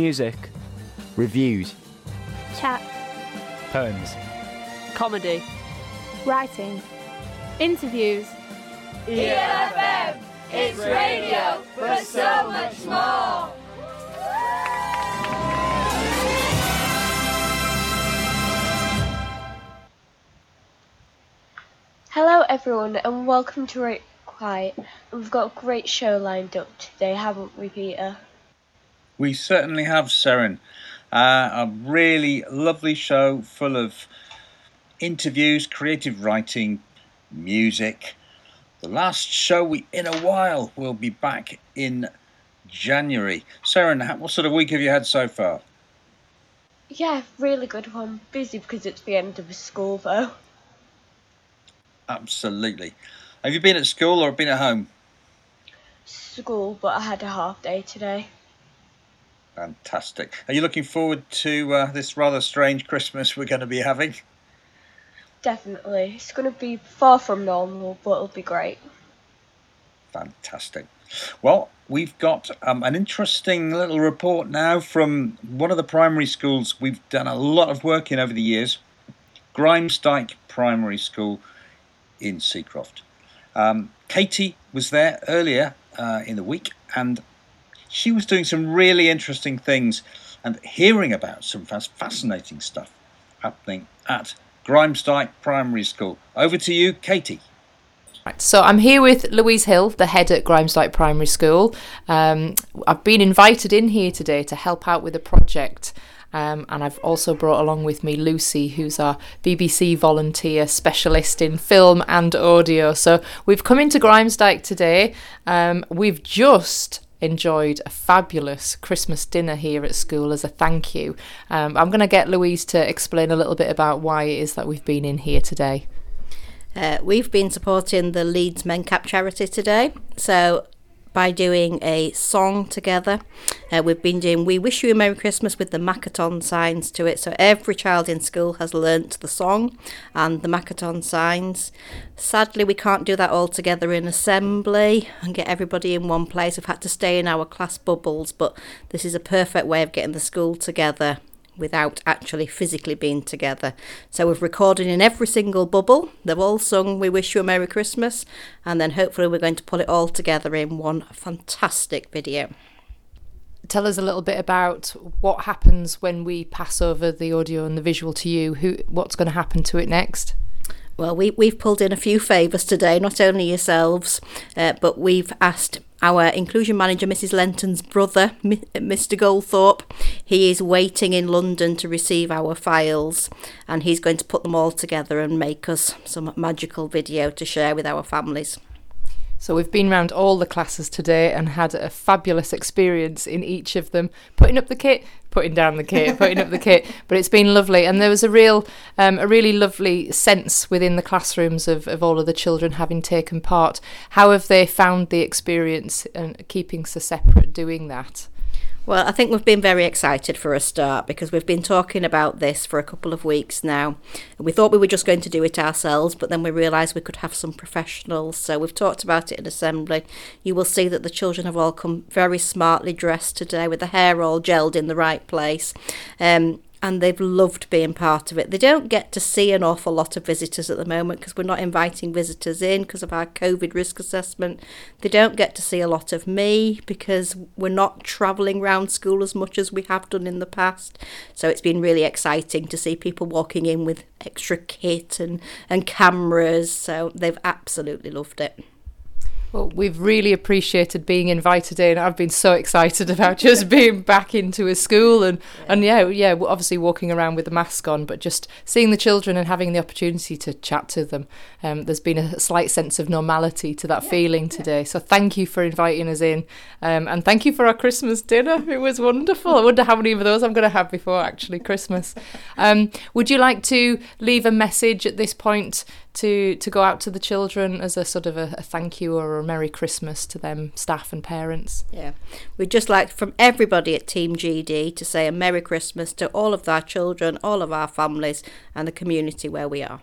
Music. Reviews. Chat. Poems. Comedy. Writing. Interviews. ELFM, it's radio for so much more. Hello, everyone, and welcome to Right Quiet. We've got a great show lined up today, haven't we, Peter? We certainly have, Seren. Uh, a really lovely show full of interviews, creative writing, music. The last show we in a while. We'll be back in January. Seren, what sort of week have you had so far? Yeah, really good one. Busy because it's the end of the school, though. Absolutely. Have you been at school or been at home? School, but I had a half day today. Fantastic. Are you looking forward to uh, this rather strange Christmas we're going to be having? Definitely. It's going to be far from normal, but it'll be great. Fantastic. Well, we've got um, an interesting little report now from one of the primary schools we've done a lot of work in over the years Grimesdyke Primary School in Seacroft. Um, Katie was there earlier uh, in the week and she was doing some really interesting things and hearing about some fascinating stuff happening at Grimesdyke Primary School. Over to you, Katie. Right, so I'm here with Louise Hill, the head at Grimesdyke Primary School. Um, I've been invited in here today to help out with a project um, and I've also brought along with me Lucy, who's our BBC volunteer specialist in film and audio. So we've come into Grimesdyke today. Um, we've just enjoyed a fabulous Christmas dinner here at school as a thank you. Um, I'm going to get Louise to explain a little bit about why it is that we've been in here today. Uh, we've been supporting the Leeds Mencap charity today. So by doing a song together. Uh, we've been doing We Wish You a Merry Christmas with the Makaton signs to it. So every child in school has learnt the song and the Makaton signs. Sadly, we can't do that all together in assembly and get everybody in one place. We've had to stay in our class bubbles, but this is a perfect way of getting the school together without actually physically being together. So we've recorded in every single bubble. They've all sung We Wish You a Merry Christmas, and then hopefully we're going to put it all together in one fantastic video. Tell us a little bit about what happens when we pass over the audio and the visual to you. Who, what's going to happen to it next? Well, we, we've pulled in a few favours today, not only yourselves, uh, but we've asked our inclusion manager, Mrs. Lenton's brother, Mr. Goldthorpe. He is waiting in London to receive our files and he's going to put them all together and make us some magical video to share with our families. So we've been around all the classes today and had a fabulous experience in each of them, putting up the kit, putting down the kit, putting up the kit. But it's been lovely, and there was a real, um, a really lovely sense within the classrooms of, of all of the children having taken part. How have they found the experience and keeping so separate doing that? Well, I think we've been very excited for a start because we've been talking about this for a couple of weeks now. We thought we were just going to do it ourselves, but then we realised we could have some professionals. So we've talked about it in assembly. You will see that the children have all come very smartly dressed today with the hair all gelled in the right place. Um, and they've loved being part of it. They don't get to see an awful lot of visitors at the moment because we're not inviting visitors in because of our COVID risk assessment. They don't get to see a lot of me because we're not travelling around school as much as we have done in the past. So it's been really exciting to see people walking in with extra kit and, and cameras. So they've absolutely loved it. Well, we've really appreciated being invited in. I've been so excited about just being back into a school and yeah. and yeah, yeah, obviously walking around with the mask on, but just seeing the children and having the opportunity to chat to them. Um, there's been a slight sense of normality to that yeah. feeling today. So thank you for inviting us in, um, and thank you for our Christmas dinner. It was wonderful. I wonder how many of those I'm going to have before actually Christmas. Um, would you like to leave a message at this point to to go out to the children as a sort of a, a, thank you or a Merry Christmas to them, staff and parents. Yeah, we'd just like from everybody at Team GD to say a Merry Christmas to all of our children, all of our families, and the community where we are.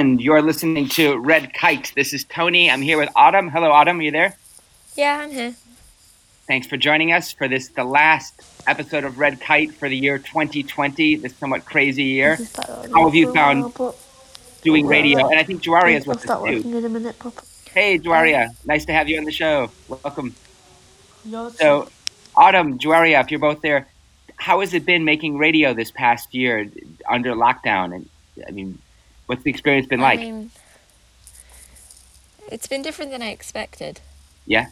And you're listening to Red Kite. This is Tony. I'm here with Autumn. Hello, Autumn. Are you there? Yeah, I'm here. Thanks for joining us for this, the last episode of Red Kite for the year 2020, this somewhat crazy year. How have you found doing radio? And I think Juaria is with us too. in a minute, Papa. Hey, Juaria. Nice to have you on the show. Welcome. So, Autumn, Juaria, if you're both there, how has it been making radio this past year under lockdown? And I mean, what's the experience been like? Mean, it's been different than I expected. yeah.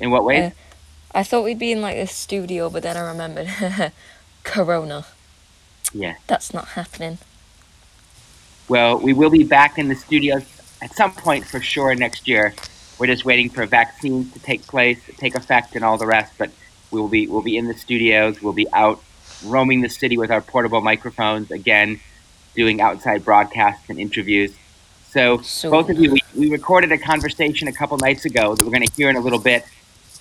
In what way? Uh, I thought we'd be in like a studio, but then I remembered Corona. yeah. That's not happening. Well, we will be back in the studios at some point for sure next year. We're just waiting for vaccines to take place, take effect, and all the rest. But we will be we'll be in the studios. We'll be out roaming the city with our portable microphones again, doing outside broadcasts and interviews. So, So- both of you, we, we recorded a conversation a couple nights ago that we're going to hear in a little bit,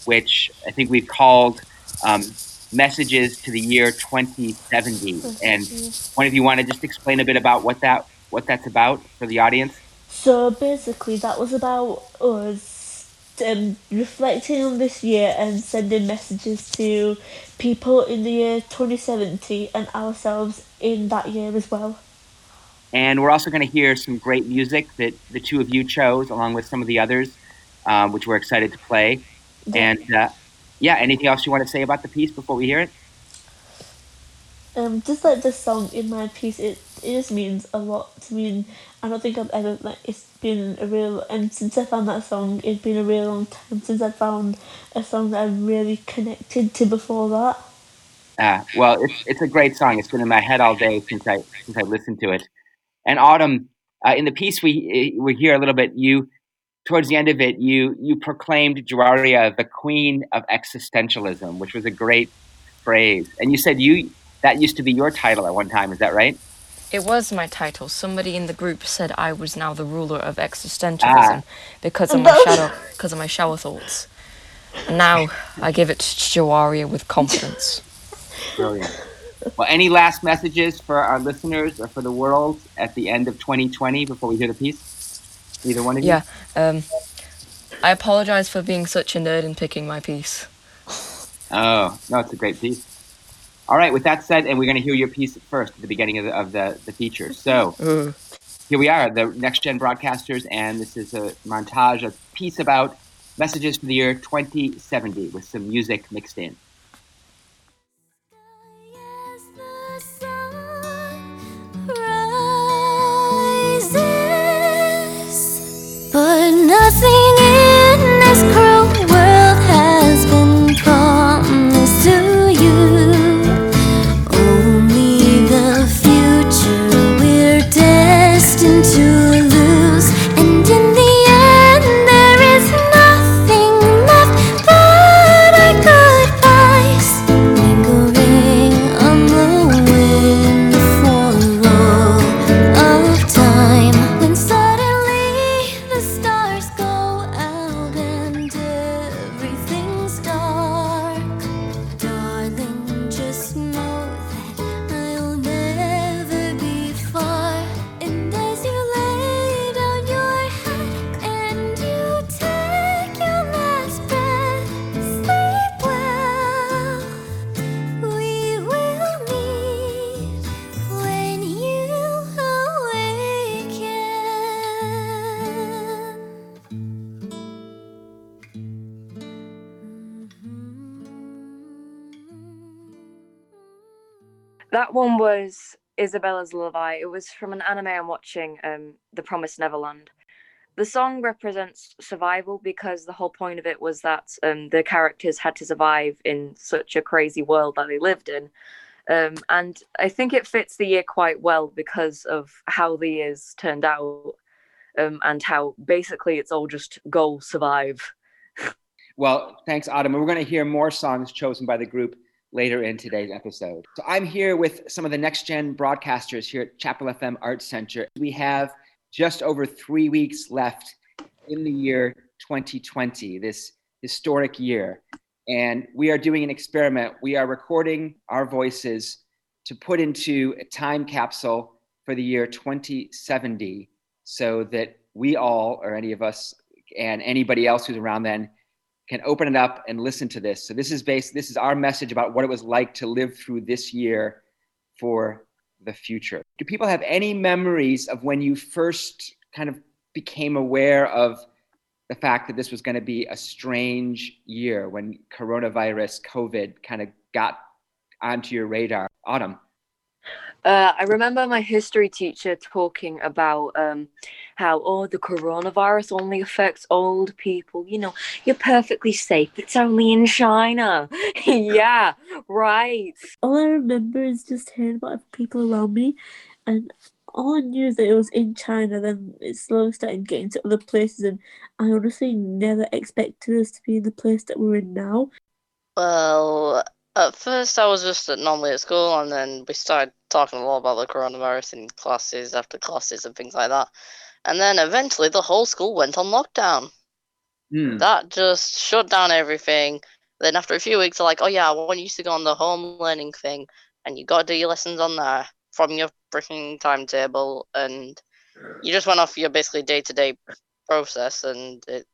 which I think we've called um, "Messages to the Year 2070." And one of you want to just explain a bit about what that what that's about for the audience? So basically, that was about us um, reflecting on this year and sending messages to people in the year 2070 and ourselves in that year as well. And we're also going to hear some great music that the two of you chose, along with some of the others, um, which we're excited to play. And uh, yeah, anything else you want to say about the piece before we hear it? Um, just like this song in my piece, it, it just means a lot to me. And I don't think I've ever like it's been a real and since I found that song, it's been a real long time since I found a song that I really connected to before that. Uh, well, it's it's a great song. It's been in my head all day since I since I listened to it. And Autumn, uh, in the piece we we hear a little bit. You towards the end of it, you you proclaimed Juaria the queen of existentialism, which was a great phrase. And you said you that used to be your title at one time. Is that right? It was my title. Somebody in the group said I was now the ruler of existentialism Ah. because of my shadow because of my shower thoughts. And now I give it to Jawaria with confidence. Brilliant. Well, any last messages for our listeners or for the world at the end of 2020 before we hear the piece? Either one of you? Yeah. Um, I apologize for being such a nerd and picking my piece. Oh, no, it's a great piece. All right, with that said, and we're going to hear your piece first at the beginning of the, of the, the feature. So here we are, the Next Gen Broadcasters, and this is a montage, a piece about messages for the year 2070 with some music mixed in. One was Isabella's Lullaby. It was from an anime I'm watching, um, The Promised Neverland. The song represents survival because the whole point of it was that um, the characters had to survive in such a crazy world that they lived in. Um, and I think it fits the year quite well because of how the years turned out um, and how basically it's all just go survive. Well, thanks, Autumn. We're going to hear more songs chosen by the group later in today's episode. So I'm here with some of the next gen broadcasters here at Chapel FM Arts Center. We have just over three weeks left in the year 2020, this historic year. And we are doing an experiment. We are recording our voices to put into a time capsule for the year 2070 so that we all, or any of us, and anybody else who's around then, can open it up and listen to this. So this is based. This is our message about what it was like to live through this year for the future. Do people have any memories of when you first kind of became aware of the fact that this was going to be a strange year when coronavirus, COVID, kind of got onto your radar? Autumn. Uh, I remember my history teacher talking about um, how, oh, the coronavirus only affects old people. You know, you're perfectly safe. It's only in China. yeah, right. All I remember is just hearing about people around me, and all I knew is that it was in China. Then it slowly started getting to other places, and I honestly never expected us to be in the place that we're in now. Well, at first I was just at, normally at school, and then we started talking a lot about the coronavirus in classes after classes and things like that. And then eventually the whole school went on lockdown. Hmm. That just shut down everything. Then after a few weeks, they're like, "Oh yeah, I want you to go on the home learning thing, and you got to do your lessons on there from your freaking timetable." And you just went off your basically day to day process, and it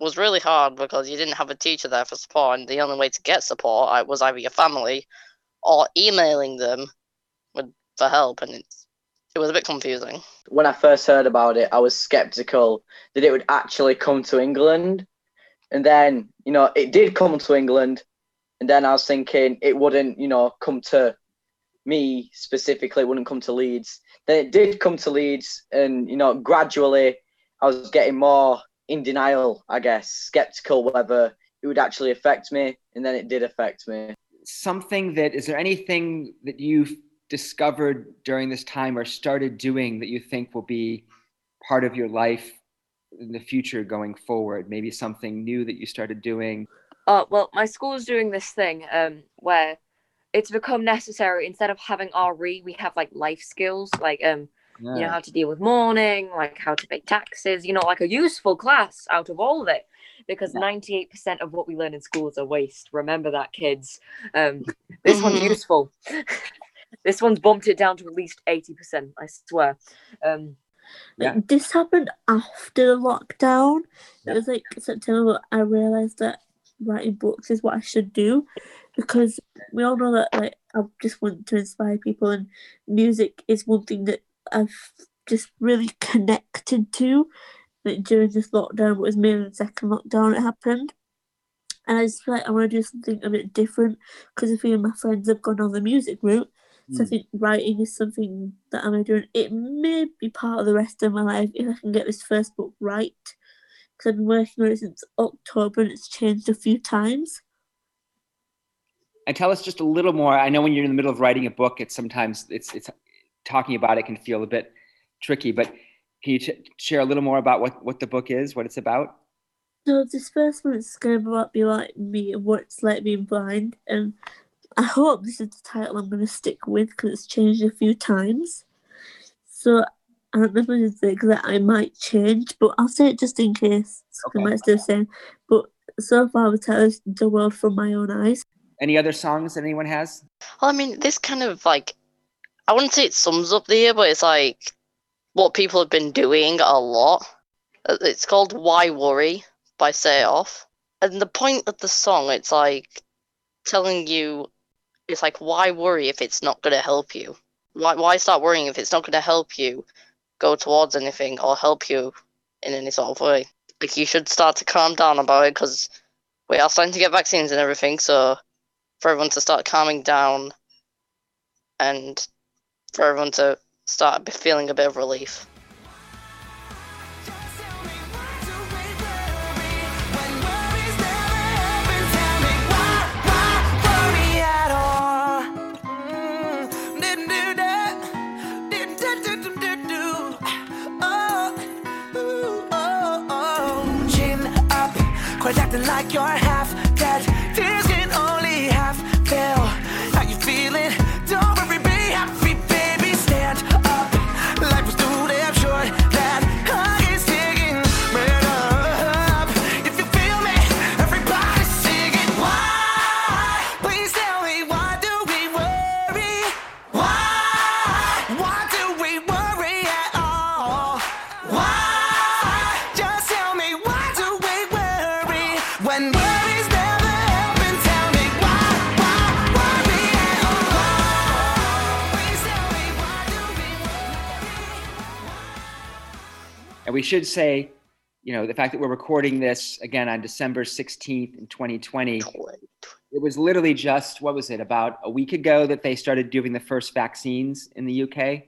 was really hard because you didn't have a teacher there for support, and the only way to get support was either your family or emailing them for help, and it's it was a bit confusing. When I first heard about it, I was skeptical that it would actually come to England, and then you know it did come to England, and then I was thinking it wouldn't, you know, come to me specifically, it wouldn't come to Leeds. Then it did come to Leeds, and you know, gradually I was getting more in denial, I guess, skeptical whether it would actually affect me, and then it did affect me. Something that is there anything that you've discovered during this time or started doing that you think will be part of your life in the future going forward? Maybe something new that you started doing. Uh, well, my school is doing this thing um, where it's become necessary instead of having RE, we have like life skills, like um, you know how to deal with mourning, like how to pay taxes. You know, like a useful class out of all of it. Because ninety-eight percent of what we learn in school is a waste. Remember that, kids. Um, this one's Mhm. useful. this one's bumped it down to at least eighty percent. I swear. Um, Like, This happened after the lockdown. It was like September. I realized that writing books is what I should do because we all know that like I just want to inspire people, and music is one thing that I've just really connected to. Like during this lockdown, but it was mainly the second lockdown it happened. And I just feel like I want to do something a bit different because a few of my friends have gone on the music route. So I Mm. think writing is something that I'm doing. It may be part of the rest of my life if I can get this first book right. Because I've been working on it since October and it's changed a few times. And tell us just a little more. I know when you're in the middle of writing a book, it's sometimes it's it's talking about it can feel a bit tricky. But can you ch- share a little more about what what the book is, what it's about? So this first one is going to be like me and what it's like being blind. And I hope this is the title I'm going to stick with because it's changed a few times. So I don't know if it's the exact I might change, but I'll say it just in case. I might still say. But so far the title is The World From My Own Eyes. Any other songs that anyone has? Well, I mean, this kind of like, I wouldn't say it sums up the year, but it's like what people have been doing a lot. Uh, It's called Why Worry by Say Off. And the point of the song, it's like telling you, it's like, why worry if it's not going to help you? Why, why start worrying if it's not going to help you go towards anything or help you in any sort of way? Like, you should start to calm down about it because we are starting to get vaccines and everything, so for everyone to start calming down and for everyone to start feeling a bit of relief. Like you're half And we should say, you know, the fact that we're recording this again on December 16th in 2020, it was literally just, what was it, about a week ago that they started doing the first vaccines in the UK? I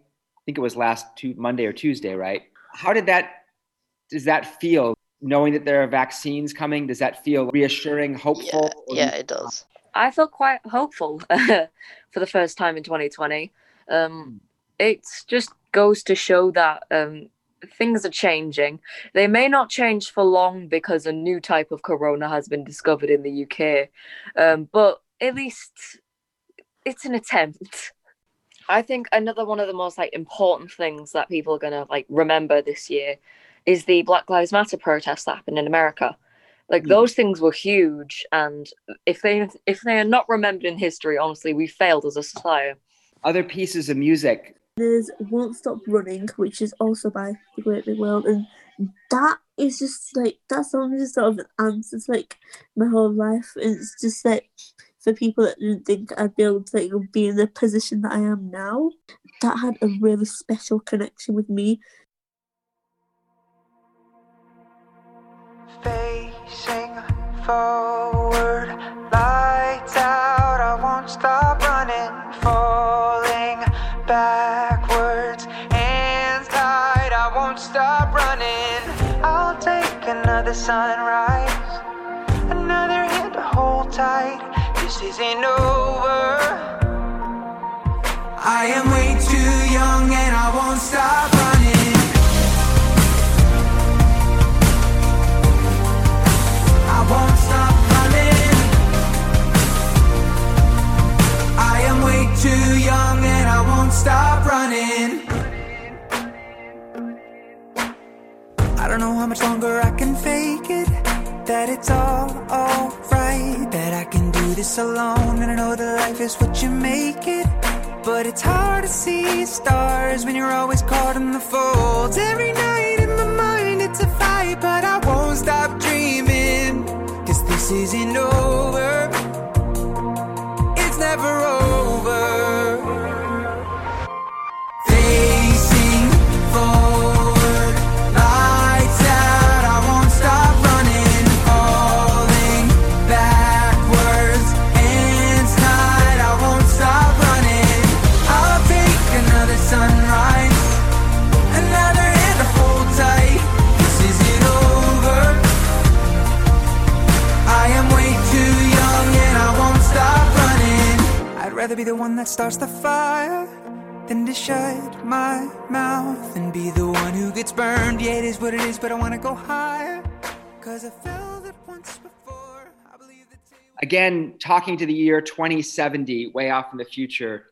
think it was last tu- Monday or Tuesday, right? How did that, does that feel, knowing that there are vaccines coming? Does that feel reassuring, hopeful? or- Yeah, it does. I felt quite hopeful for the first time in 2020. Um, it just goes to show that um, things are changing. They may not change for long because a new type of corona has been discovered in the UK, um, but at least it's an attempt. I think another one of the most like important things that people are gonna like remember this year is the Black Lives Matter protests that happened in America. Like those things were huge, and if they if they are not remembered in history, honestly, we failed as a society. Other pieces of music. There's Won't Stop Running, which is also by The Great Big World, and that is just like that song is sort of an answer to like my whole life. And it's just like for people that didn't think I'd be able to like be in the position that I am now, that had a really special connection with me. Facing forward, lights out. I won't stop running, falling another sunrise, another hand to hold tight. This isn't over. I am way too young and I won't stop much longer I can fake it. That it's all alright. That I can do this alone. And I know that life is what you make it. But it's hard to see stars when you're always caught in the folds. Every night in my mind it's a fight, but I won't stop dreaming. Cause this isn't over. It's never over. One that starts the fire than to shut my mouth and be the one who gets burned. Yeah, it is what it is, but I wanna go higher. Cause I felt it once before. Again, talking to the year 2070, way off in the future.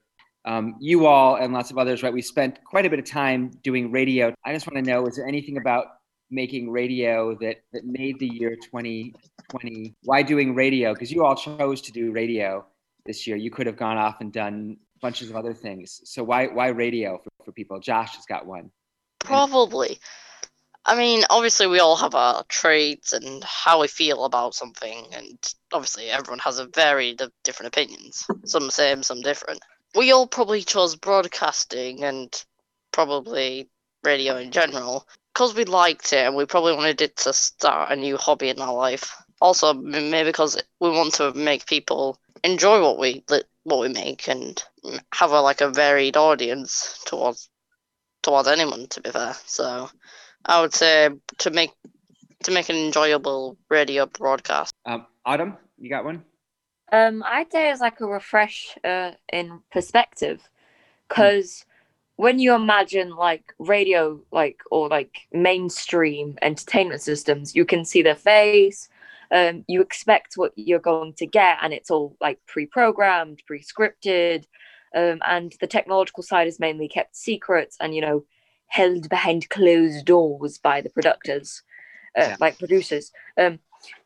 Um, you all and lots of others, right? We spent quite a bit of time doing radio. I just want to know: is there anything about making radio that that made the year 2020? Why doing radio? Because you all chose to do radio this year. You could have gone off and done bunches of other things. So why why radio for, for people? Josh has got one. Probably. I mean, obviously, we all have our traits and how we feel about something, and obviously, everyone has a varied of different opinions. Some same, some different. We all probably chose broadcasting and probably radio in general because we liked it and we probably wanted it to start a new hobby in our life. Also, maybe because we want to make people enjoy what we what we make and mm, have a, like a varied audience towards towards anyone. To be fair, so I would say to make to make an enjoyable radio broadcast. Um, Autumn, you got one? Um, I'd say it's like a refresh uh, in perspective, because when you imagine like radio, like or like mainstream entertainment systems, you can see their face. Um, you expect what you're going to get, and it's all like pre-programmed, pre-scripted, um, and the technological side is mainly kept secrets and you know held behind closed doors by the producers, uh, like producers. Um,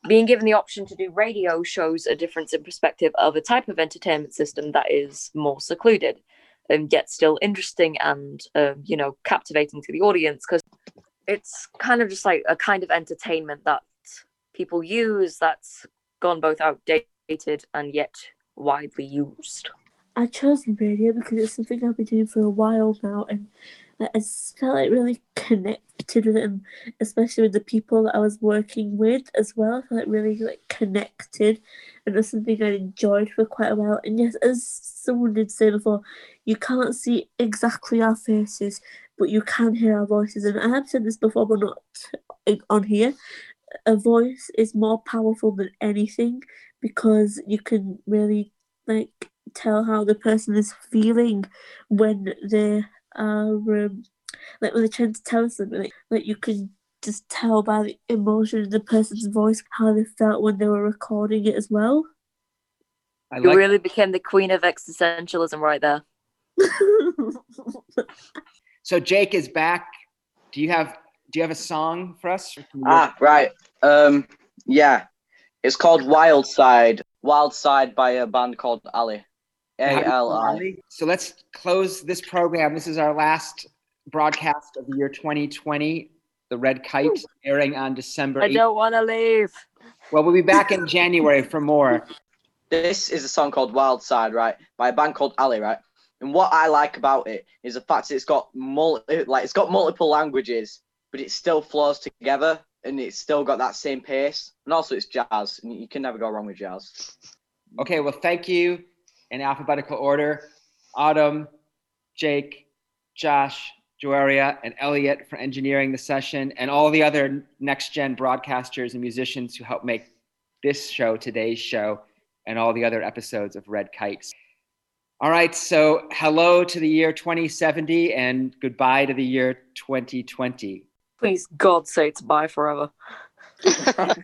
being given the option to do radio shows a difference in perspective of a type of entertainment system that is more secluded and yet still interesting and um, you know captivating to the audience because it's kind of just like a kind of entertainment that people use that's gone both outdated and yet widely used I chose radio because it's something I've been doing for a while now, and I felt like really connected with it, and especially with the people that I was working with as well. I felt like really like connected, and it was something I enjoyed for quite a while. And yes, as someone did say before, you can't see exactly our faces, but you can hear our voices. And I have said this before, but not on here. A voice is more powerful than anything because you can really like tell how the person is feeling when they are um, like when they're trying to tell something. Like, like you can just tell by the emotion in the person's voice how they felt when they were recording it as well. I You like really became the queen of existentialism right there. So Jake is back. Do you have do you have a song for us? Ah, right. Um, yeah, it's called Wild Side. Wild Side by a band called Ali. A L I. So let's close this program. This is our last broadcast of the year 2020. The Red Kite airing on December. I 8th. don't want to leave. Well, we'll be back in January for more. This is a song called Wild Side, right, by a band called Ali, right. And what I like about it is the fact that it's got multi, like it's got multiple languages, but it still flows together and it's still got that same pace. And also, it's jazz, and you can never go wrong with jazz. Okay, well, thank you in alphabetical order. Autumn, Jake, Josh, Joaria, and Elliot for engineering the session, and all the other next gen broadcasters and musicians who helped make this show, today's show, and all the other episodes of Red Kites. All right, so hello to the year 2070 and goodbye to the year 2020. Please, God say it's bye forever.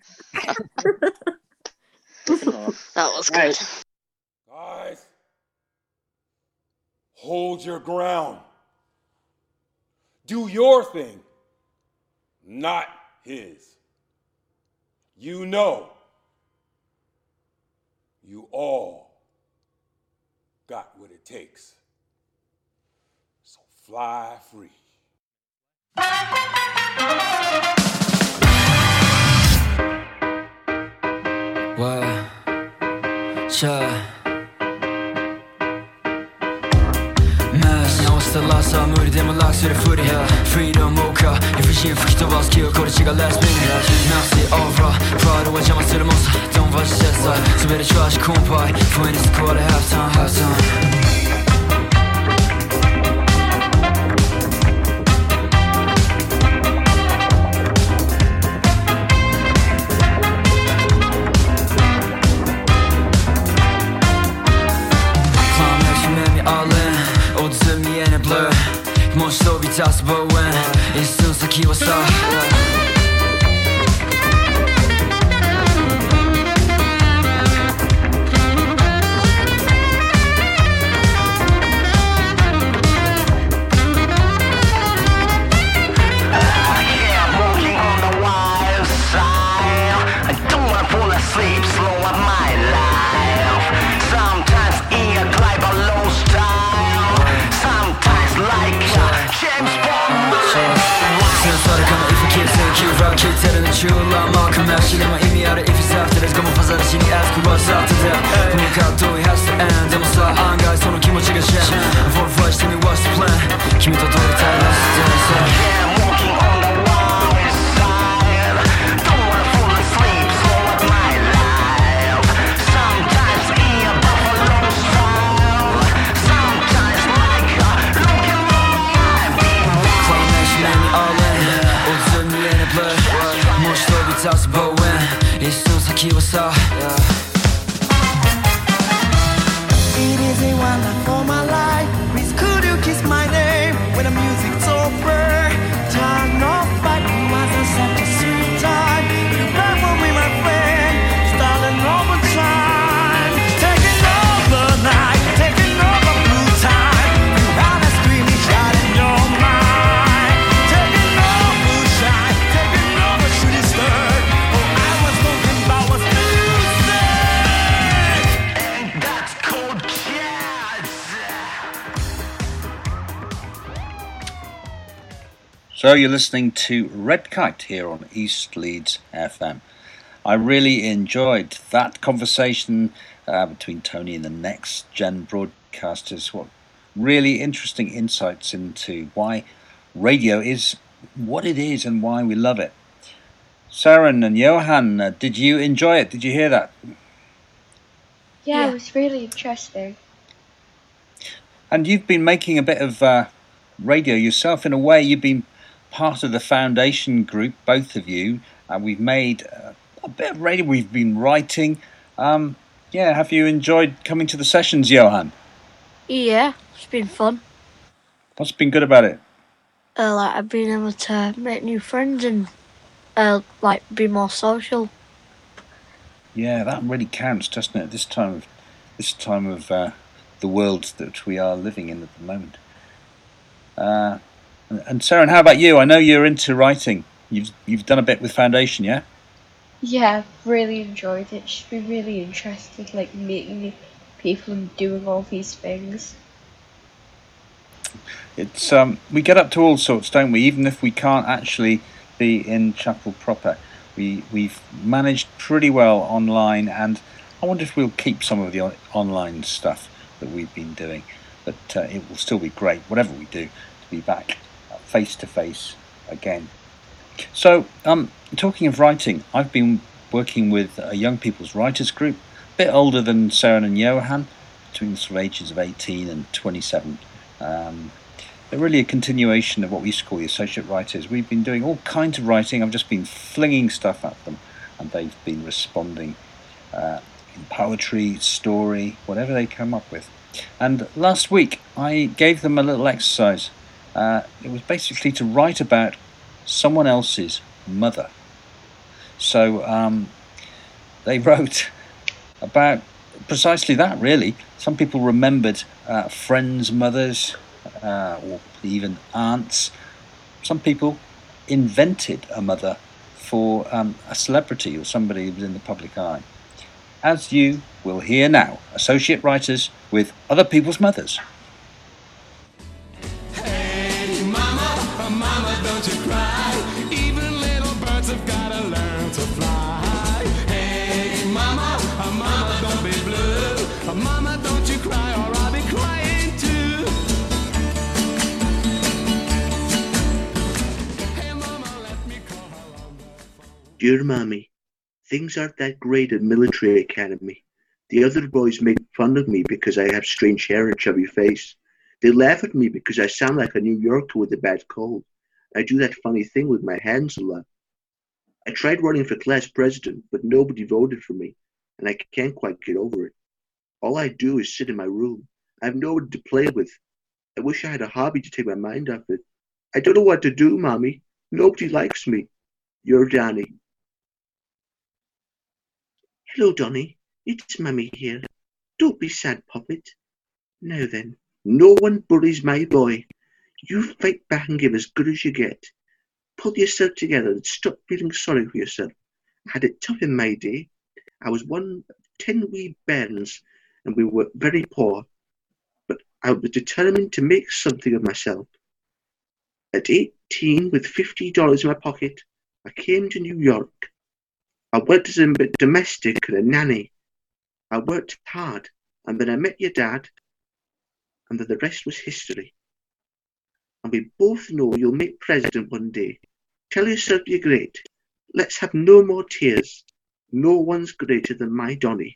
That was good. Guys, hold your ground. Do your thing, not his. You know, you all got what it takes. So fly free. What? Sure. Mess 直したラスは無理でも楽するふり Freedom 謳歌理不尽吹き飛ばす記憶これ違う Let's be Nasty over プライドは邪魔するもんさ Don't watch that side 滑るチャージコンパイ不意に救われ Half time half time 出す but when 一寸先はさ Koşullar makamlar Şilama imi ara ifis after this, come pazar işini az kuva sahtada Bunu kattığı has to end でもさ案外その気持ちがシェン For flash tell me what's the plan 君と取りたいラストダンサー So you're listening to Red Kite here on East Leeds FM. I really enjoyed that conversation uh, between Tony and the next gen broadcasters. What really interesting insights into why radio is what it is and why we love it. Seren and Johan, uh, did you enjoy it? Did you hear that? Yeah, it was really interesting. And you've been making a bit of uh, radio yourself. In a way, you've been part of the foundation group, both of you. And we've made uh, a bit of radio. We've been writing. Um, yeah, have you enjoyed coming to the sessions, Johan? Yeah, it's been fun. What's been good about it? Uh, like I've been able to make new friends and uh, like be more social. Yeah, that really counts, doesn't it? This time of this time of uh, the world that we are living in at the moment. And, and Seren, how about you? I know you're into writing. You've you've done a bit with Foundation, yeah? Yeah, I've really enjoyed it. It's been really interesting, like meeting people and doing all these things. It's um, we get up to all sorts, don't we? Even if we can't actually be in chapel proper, we we've managed pretty well online, and I wonder if we'll keep some of the on- online stuff that we've been doing. But uh, it will still be great, whatever we do, to be back face to face again. So, um, talking of writing, I've been working with a young people's writers group, a bit older than Seren and Johan, between the sort of ages of 18 and 27. Um, they're really a continuation of what we used to call the associate writers. We've been doing all kinds of writing. I've just been flinging stuff at them, and they've been responding uh, in poetry, story, whatever they come up with. And last week, I gave them a little exercise. Uh, it was basically to write about someone else's mother. So um, they wrote about precisely that, really. Some people remembered uh, friends' mothers uh, or even aunts. Some people invented a mother for um, a celebrity or somebody who was in the public eye. As you will hear now, associate writers with other people's mothers. Dear Mommy, things aren't that great at military academy. The other boys make fun of me because I have strange hair and chubby face. They laugh at me because I sound like a New Yorker with a bad cold. I do that funny thing with my hands a lot. I tried running for class president, but nobody voted for me, and I can't quite get over it. All I do is sit in my room. I have nobody to play with. I wish I had a hobby to take my mind off it. I don't know what to do, Mommy. Nobody likes me. You're Donnie. Hello, Donny. It's Mummy here. Don't be sad, Puppet. Now then, no one bullies my boy. You fight back and give as good as you get. Pull yourself together and stop feeling sorry for yourself. I had it tough in my day. I was one of ten wee bairns, and we were very poor. But I was determined to make something of myself. At eighteen, with fifty dollars in my pocket, I came to New York. I worked as a domestic and a nanny. I worked hard, and then I met your dad, and then the rest was history. And we both know you'll make president one day. Tell yourself you're great. Let's have no more tears. No one's greater than my Donny.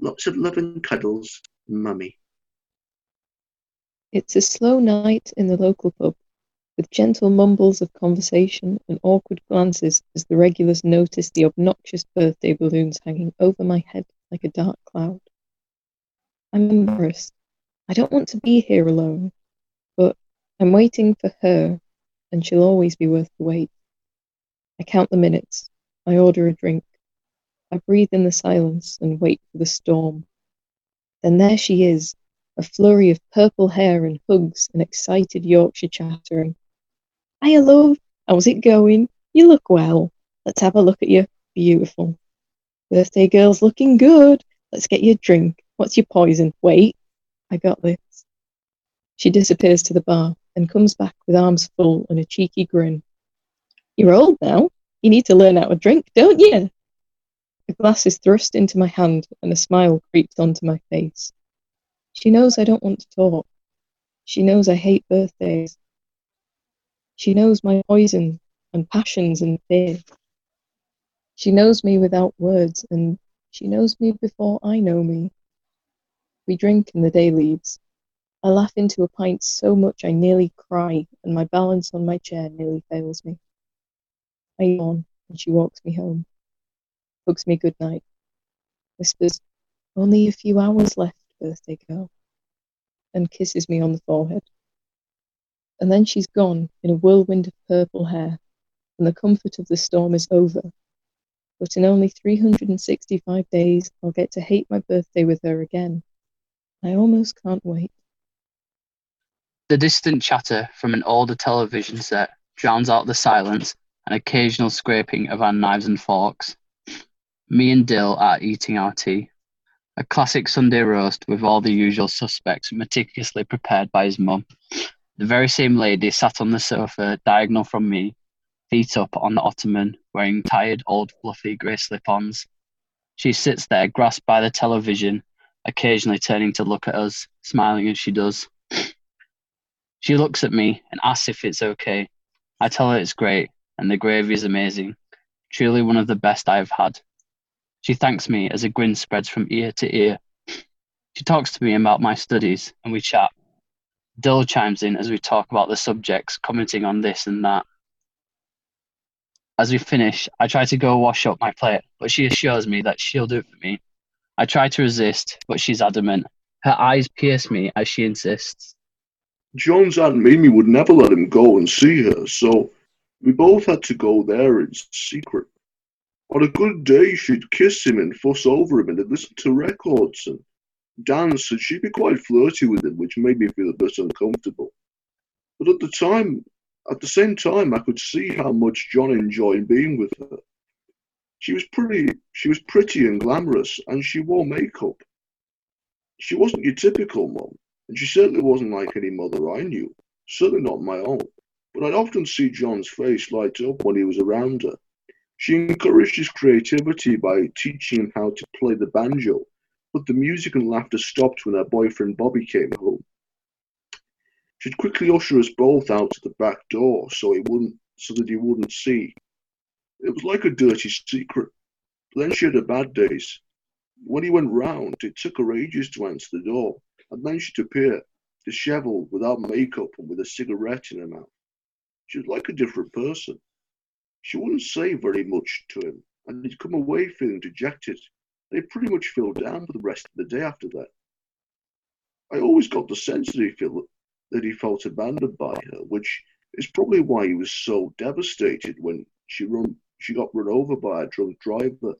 Lots of love and cuddles, Mummy. It's a slow night in the local pub, with gentle mumbles of conversation and awkward glances as the regulars notice the obnoxious birthday balloons hanging over my head like a dark cloud. I'm embarrassed. I don't want to be here alone, but I'm waiting for her, and she'll always be worth the wait. I count the minutes. I order a drink. I breathe in the silence and wait for the storm. Then there she is, a flurry of purple hair and hugs and excited Yorkshire chattering. Hiya, love. How's it going? You look well. Let's have a look at you. Beautiful. Birthday girl's looking good. Let's get you a drink. What's your poison? Wait. I got this. She disappears to the bar and comes back with arms full and a cheeky grin. You're old now. You need to learn how to drink, don't you? A glass is thrust into my hand and a smile creeps onto my face. She knows I don't want to talk. She knows I hate birthdays. She knows my poison and passions and fear. She knows me without words, and she knows me before I know me. We drink and the day leaves. I laugh into a pint so much I nearly cry, and my balance on my chair nearly fails me. I yawn, and she walks me home, hugs me good night, whispers, Only a few hours left, birthday girl, and kisses me on the forehead. And then she's gone in a whirlwind of purple hair, and the comfort of the storm is over. But in only 365 days, I'll get to hate my birthday with her again. I almost can't wait. The distant chatter from an older television set drowns out the silence and occasional scraping of our knives and forks. Me and Dill are eating our tea. A classic Sunday roast with all the usual suspects meticulously prepared by his mum. The very same lady sat on the sofa diagonal from me, feet up on the ottoman, wearing tired old fluffy grey slip-ons. She sits there grasped by the television, occasionally turning to look at us, smiling as she does. She looks at me and asks if it's okay. I tell her it's great, and the gravy is amazing, truly one of the best I have had. She thanks me as a grin spreads from ear to ear. She talks to me about my studies, and we chat. Dill chimes in as we talk about the subjects, commenting on this and that. As we finish, I try to go wash up my plate, but she assures me that she'll do it for me. I try to resist, but she's adamant. Her eyes pierce me as she insists. John's Aunt Mimi would never let him go and see her, so we both had to go there in secret. On a good day, she'd kiss him and fuss over him and listen to records and dance, and she'd be quite flirty with him, which made me feel a bit uncomfortable. But at the time, at the same time, I could see how much John enjoyed being with her. She was pretty, she was pretty and glamorous, and she wore makeup. She wasn't your typical mum, and she certainly wasn't like any mother I knew, certainly not my own. But I'd often see John's face light up when he was around her. She encouraged his creativity by teaching him how to play the banjo, but the music and laughter stopped when her boyfriend Bobby came home. She'd quickly usher us both out to the back door so he wouldn't so that he wouldn't see. It was like a dirty secret. Then she had her bad days. When he went round, it took her ages to answer the door, and then she'd appear, dishevelled, without makeup and with a cigarette in her mouth. She was like a different person. She wouldn't say very much to him, and he'd come away feeling dejected. He pretty much fell down for the rest of the day after that. I always got the sense that he felt that he felt abandoned by her, which is probably why he was so devastated when she run she got run over by a drunk driver.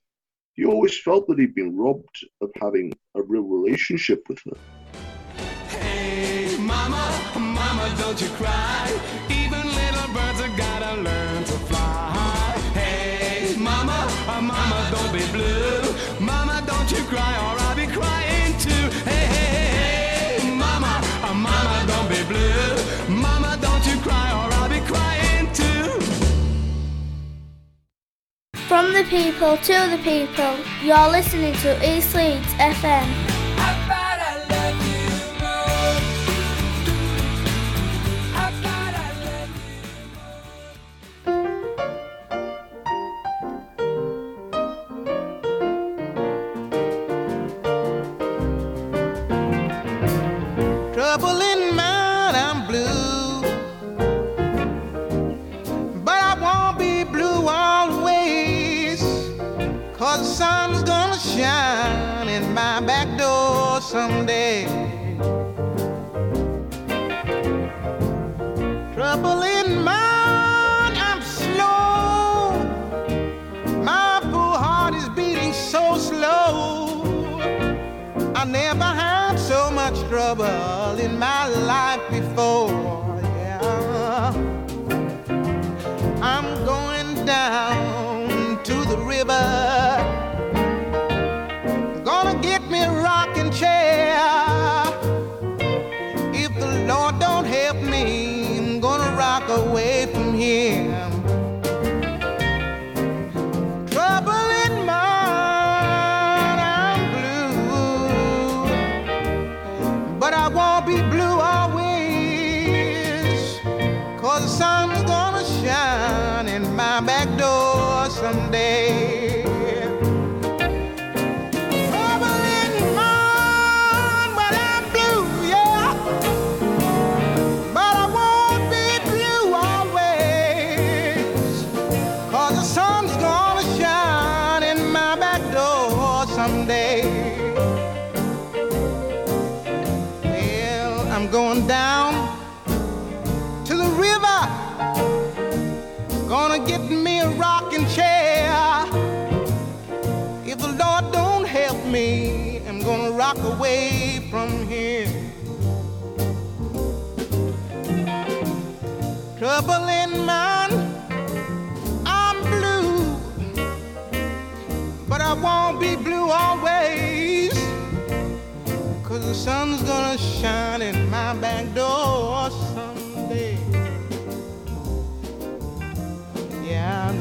He always felt that he'd been robbed of having a real relationship with her. Hey, mama, mama, don't you cry. Even little birds gotta people to the people, you're listening to East Leeds FM.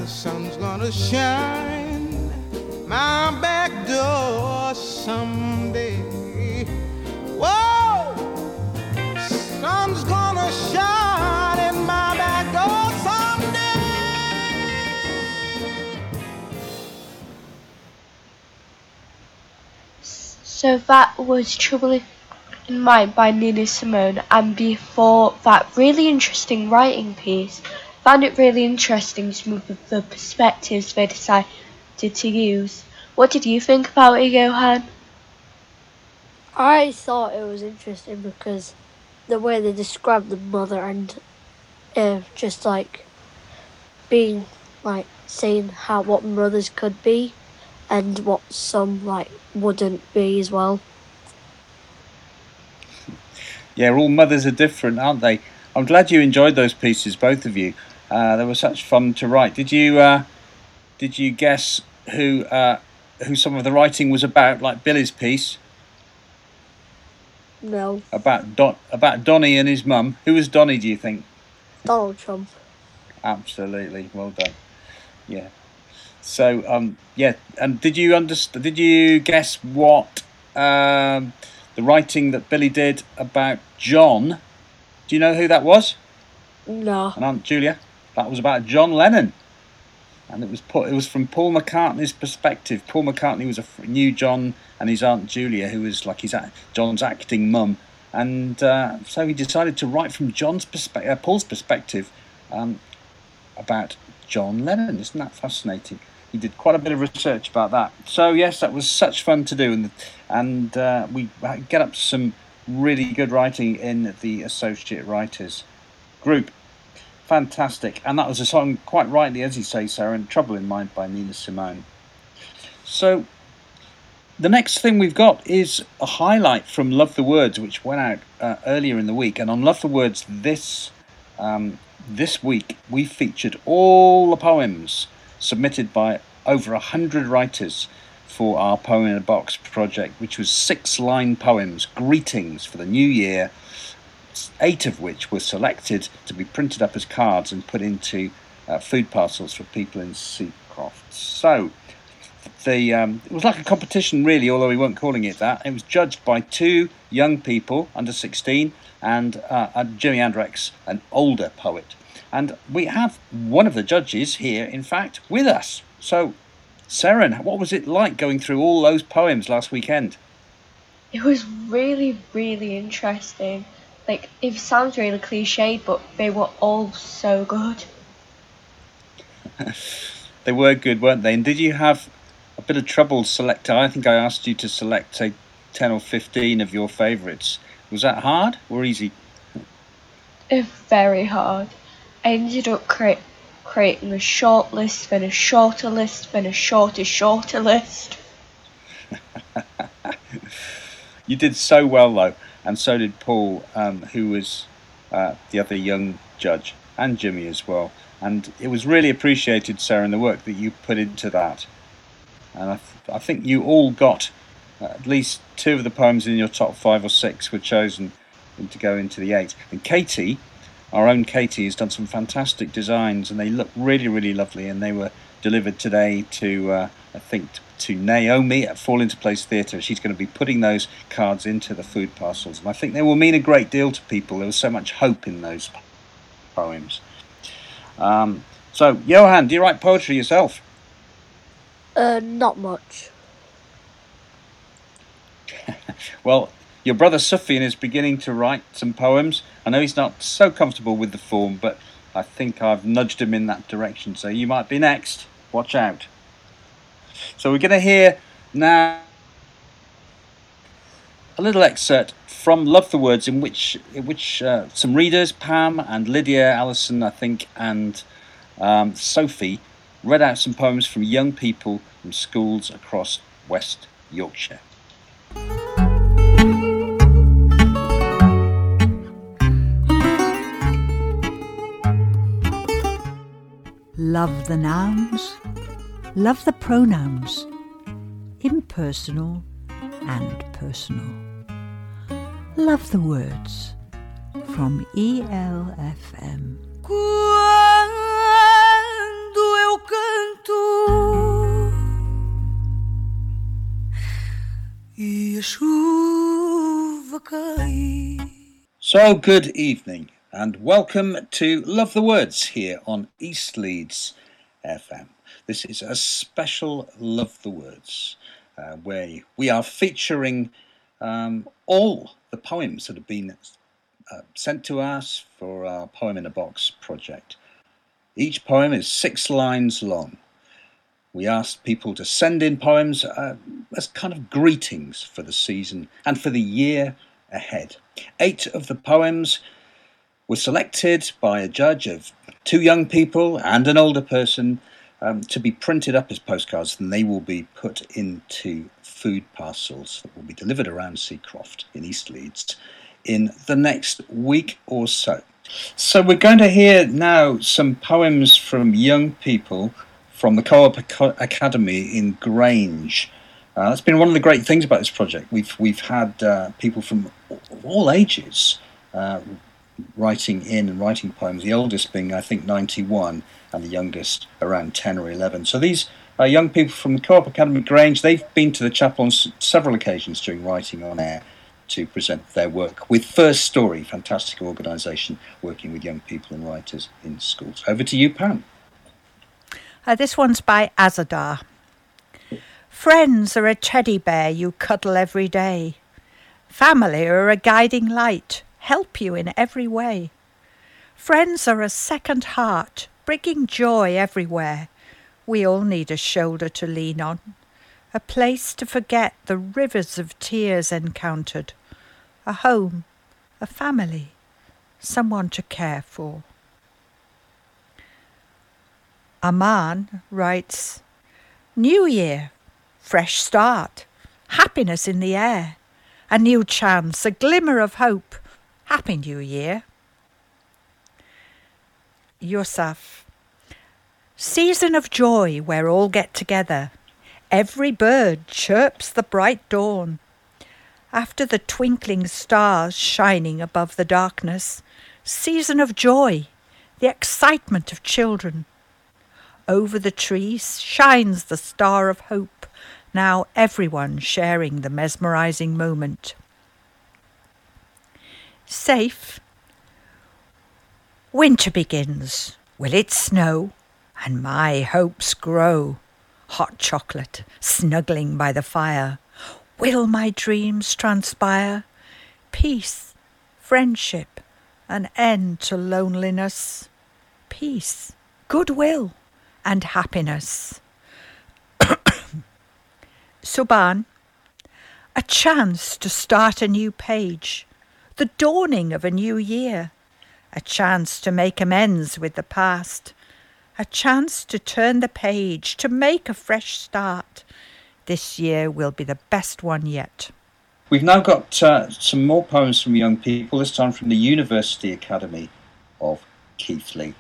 The sun's gonna shine my back door someday. Whoa! Sun's gonna shine in my back door So that was Trouble in Mind by Nina Simone, and before that really interesting writing piece, found it really interesting some of the perspectives they decided to use. What did you think about it, Johan? I thought it was interesting because the way they described the mother and uh, just like being like saying how what mothers could be and what some like wouldn't be as well. Yeah, all mothers are different, aren't they? I'm glad you enjoyed those pieces, both of you. Uh, they were such fun to write. Did you uh, did you guess who uh, who some of the writing was about, like Billy's piece No, about Don about Donny and his mum? Who was Donny? Do you think? Donald Trump. Absolutely, well done. Yeah. So um, yeah, and did you understand? Did you guess what um, the writing that Billy did about John? Do you know who that was? No. And Aunt Julia, that was about John Lennon, and it was put. It was from Paul McCartney's perspective. Paul McCartney was a knew John and his Aunt Julia, who was like his John's acting mum, and uh, so he decided to write from John's perspective, uh, Paul's perspective, um, about John Lennon. Isn't that fascinating? He did quite a bit of research about that. So yes, that was such fun to do, and and uh, we get up some really good writing in the associate writers group. Fantastic, and that was a song quite rightly, as you say, Sarah, and "Trouble in Mind" by Nina Simone. So the next thing we've got is a highlight from Love the Words, which went out uh, earlier in the week, and on Love the Words this um, this week we featured all the poems submitted by over a hundred writers for our Poem in a Box project, which was six line poems, greetings for the new year, eight of which were selected to be printed up as cards and put into uh, food parcels for people in Seacroft. So the um, it was like a competition, really, although we weren't calling it that. It was judged by two young people under 16 and uh, Jimmy Andrex, an older poet. And we have one of the judges here, in fact, with us. So, Seren, what was it like going through all those poems last weekend? It was really, really interesting. Like, it sounds really cliched, but they were all so good. They were good, weren't they? And did you have a bit of trouble selecting? I think I asked you to select, say, 10 or 15 of your favourites. Was that hard or easy? It's very hard. I ended up cre- creating a short list, then a shorter list, then a shorter, shorter list. You did so well, though, and so did Paul, um, who was uh, the other young judge, and Jimmy as well. And it was really appreciated, Sarah, in the work that you put into that. And I, th- I think you all got uh, at least two of the poems in your top five or six were chosen to go into the eight. And Katie, our own Katie, has done some fantastic designs, and they look really, really lovely. And they were delivered today to, uh, I think, to Naomi at Fall Into Place Theatre. She's going to be putting those cards into the food parcels, and I think they will mean a great deal to people. There was so much hope in those poems. Um, so, Johan, do you write poetry yourself? Uh, not much. Well, your brother Sufian is beginning to write some poems. I know he's not so comfortable with the form, but I think I've nudged him in that direction. So you might be next. Watch out. So we're going to hear now a little excerpt from Love the Words, in which in which uh, some readers, Pam and Lydia, Allison, I think, and um, Sophie, read out some poems from young people from schools across West Yorkshire. Love the nouns love the pronouns, impersonal and personal. Love the words from E ELFM. Quando eu canto e a chuva cai. So, good evening and welcome to Love the Words here on East Leeds FM. This is a special Love the Words uh, where we are featuring um, all the poems that have been uh, sent to us for our Poem in a Box project. Each poem is six lines long. We asked people to send in poems uh, as kind of greetings for the season and for the year ahead. Eight of the poems were selected by a judge of two young people and an older person um, to be printed up as postcards, and they will be put into food parcels that will be delivered around Seacroft in East Leeds in the next week or so. So, we're going to hear now some poems from young people from the Co op Academy in Grange. Uh, that's been one of the great things about this project. We've, we've had uh, people from all ages uh, writing in and writing poems, the oldest being, I think, 91, and the youngest around 10 or 11. So these are young people from the Co op Academy Grange. They've been to the chapel on s- several occasions during writing on air to present their work with First Story, fantastic organisation working with young people and writers in schools. Over to you, Pam. Uh, this one's by Azadar. Friends are a teddy bear you cuddle every day. Family are a guiding light, help you in every way. Friends are a second heart, bringing joy everywhere. We all need a shoulder to lean on, a place to forget the rivers of tears encountered, a home, a family, someone to care for. Aman writes New Year, fresh start, happiness in the air, a new chance, a glimmer of hope. Happy New Year. Yusuf. Season of joy where all get together. Every bird chirps the bright dawn. After the twinkling stars shining above the darkness, season of joy, the excitement of children. Over the trees shines the star of hope, now everyone sharing the mesmerizing moment. Safe. Winter begins. Will it snow? And my hopes grow. Hot chocolate, snuggling by the fire. Will my dreams transpire? Peace, friendship, an end to loneliness. Peace, goodwill, and happiness. Suban, a chance to start a new page, the dawning of a new year, a chance to make amends with the past, a chance to turn the page, to make a fresh start. This year will be the best one yet. We've now got uh, some more poems from young people, this time from the University Academy of Keighley.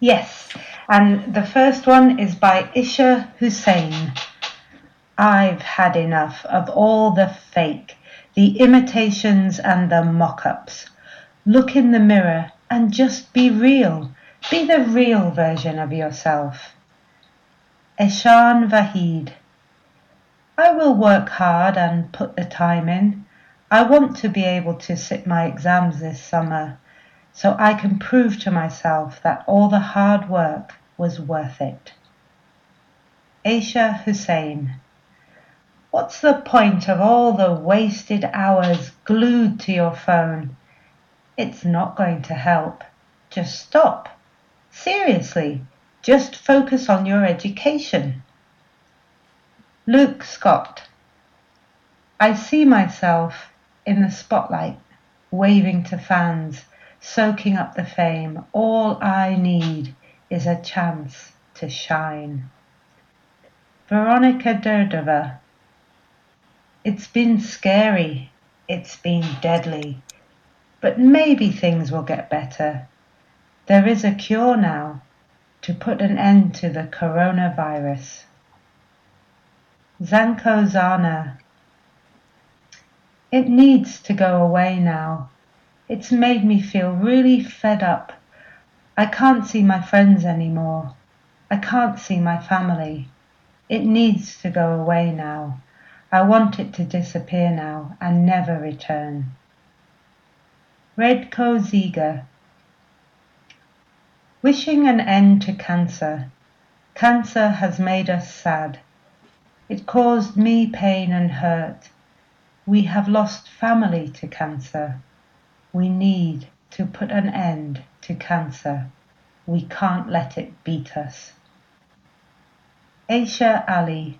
Yes, and the first one is by Isha Hussein. I've had enough of all the fake, the imitations and the mock ups. Look in the mirror and just be real. Be the real version of yourself. Eshan Vahid. I will work hard and put the time in. I want to be able to sit my exams this summer so I can prove to myself that all the hard work was worth it. Aisha Hussein. What's the point of all the wasted hours glued to your phone? It's not going to help. Just stop. Seriously, just focus on your education. Luke Scott. I see myself in the spotlight, waving to fans, soaking up the fame. All I need is a chance to shine. Veronica Durdova. It's been scary, it's been deadly, but maybe things will get better. There is a cure now to put an end to the coronavirus. Zanko Zana. It needs to go away now. It's made me feel really fed up. I can't see my friends anymore. I can't see my family. It needs to go away now. I want it to disappear now and never return. Redko Ziga. Wishing an end to cancer. Cancer has made us sad. It caused me pain and hurt. We have lost family to cancer. We need to put an end to cancer. We can't let it beat us. Aisha Ali.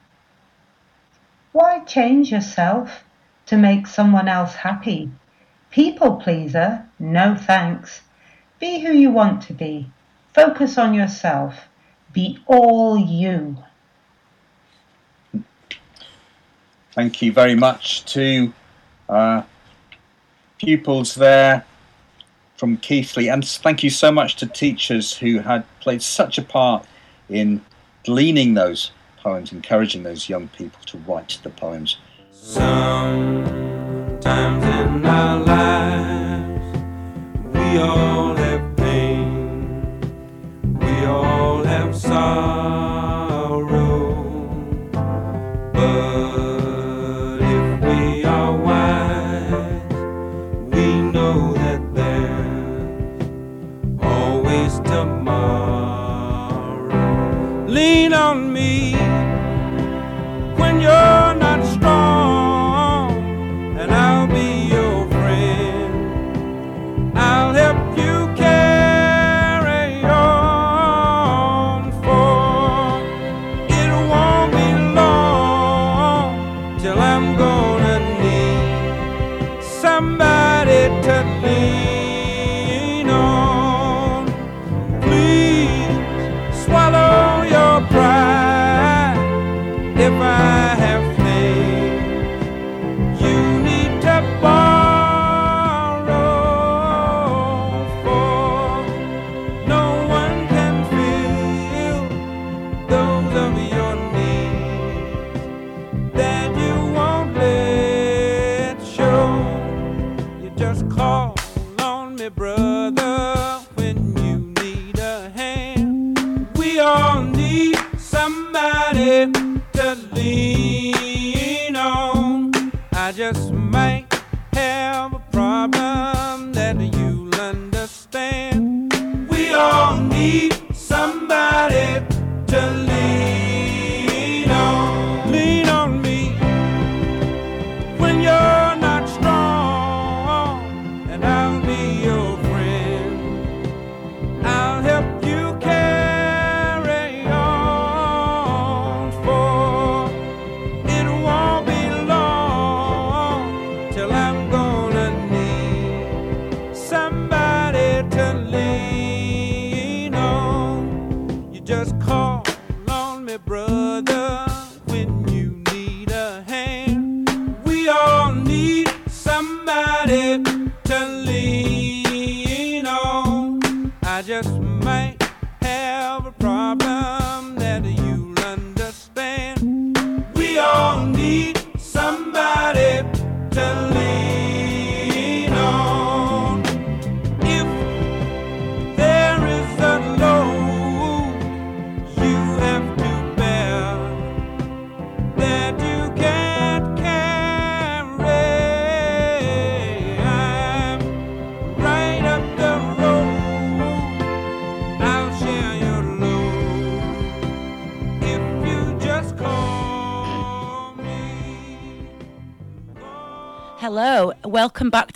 Why change yourself to make someone else happy? People pleaser? No thanks. Be who you want to be. Focus on yourself. Be all you. Thank you very much to uh, pupils there from Keighley, and thank you so much to teachers who had played such a part in gleaning those poems, encouraging those young people to write the poems. Sometimes in our lives, we all have pain, we all have sorrow. But if we are wise, we know that there's always tomorrow. Lean on me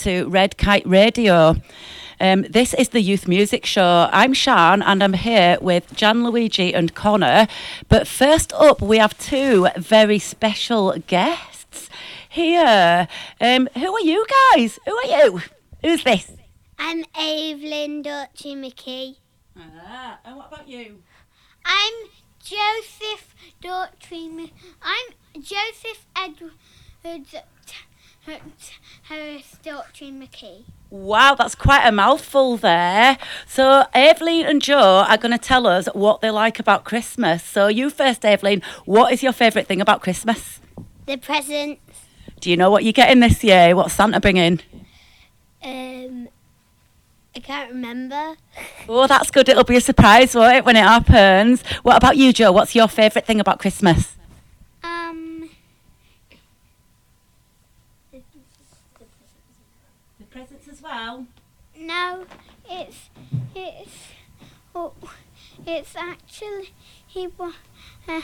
to Red Kite Radio. Um, this is the Youth Music Show. I'm Shan and I'm here with Jan Luigi and Connor. But first up, we have two very special guests here. Um, who are you guys? Who are you? Who's this? I'm Evelyn Daughtry McKee. Ah, and what about you? I'm Joseph Daughtry. I'm Joseph Edwards T- T- Harris Daughtry McKee. Wow, that's quite a mouthful there. So, Evelyn and Joe are going to tell us what they like about Christmas. So, you first, Evelyn, what is your favourite thing about Christmas? The presents. Do you know what you're getting this year? What's Santa bringing? Um, I can't remember. Oh, that's good. It'll be a surprise, won't it, when it happens? What about you, Joe? What's your favourite thing about Christmas? Um, The presents as well. No, it's it's oh, it's actually he wa- uh,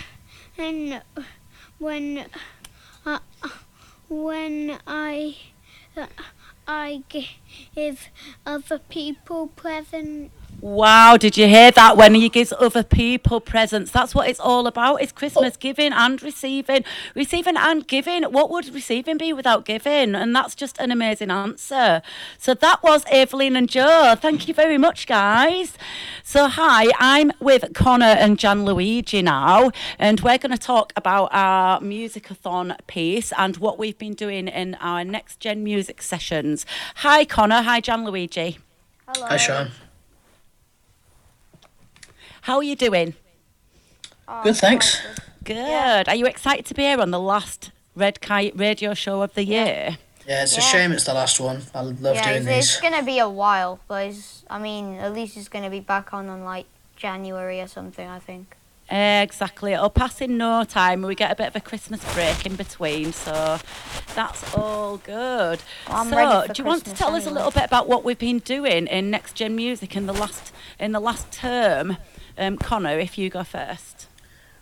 and when uh, when I uh, I give other people presents. Wow, did you hear that? When he gives other people presents, that's what it's all about. It's Christmas giving and receiving, receiving and giving. What would receiving be without giving? And that's just an amazing answer. So that was Evelyn and Joe. Thank you very much, guys. So hi, I'm with Connor and Jan Luigi now, and we're going to talk about our musicathon piece and what we've been doing in our next gen music sessions. Hi, Connor. Hi, Jan Luigi. Hi, Sean. How are you doing? Oh, good, thanks. Good. Are you excited to be here on the last Red Kite radio show of the year? Yeah, it's a shame it's the last one. I love yeah, doing it's, these. it's gonna be a while, but it's, I mean, at least it's gonna be back on on like January or something. I think. Exactly. It'll pass in no time. We get a bit of a Christmas break in between, so that's all good. I'm so, ready for do you want to Christmas tell us a little bit about what we've been doing in Next Gen Music in the last in the last term? Um, Connor, if you go first.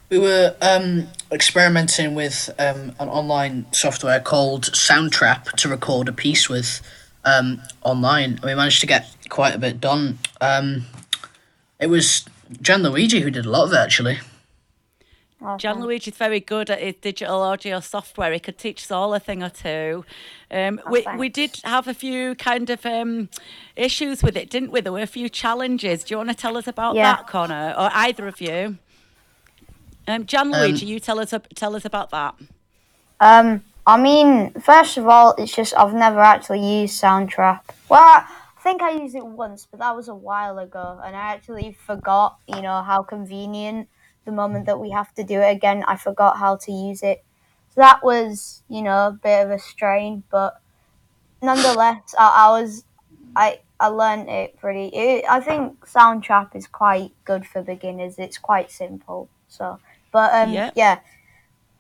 We were um, experimenting with um, an online software called Soundtrap to record a piece with um, online. We managed to get quite a bit done. Um, it was Jan Luigi who did a lot of it actually. John Luigi's very good at his digital audio software. He could teach us all a thing or two. Um, we, we did have a few kind of um, issues with it, didn't we? There were a few challenges. Do you want to tell us about Yeah. that, Connor, or either of you? Um, John Um, Luigi, you tell us tell us about that. Um, I mean, first of all, it's just I've never actually used Soundtrap. Well, I think I used it once, but that was a while ago, and I actually forgot, you know, how convenient the moment that we have to do it again. I forgot how to use it, so that was, you know, a bit of a strain, but nonetheless, I, I was, I. I learned it pretty. It, I think Soundtrap is quite good for beginners. It's quite simple. So, but um, Yeah. yeah,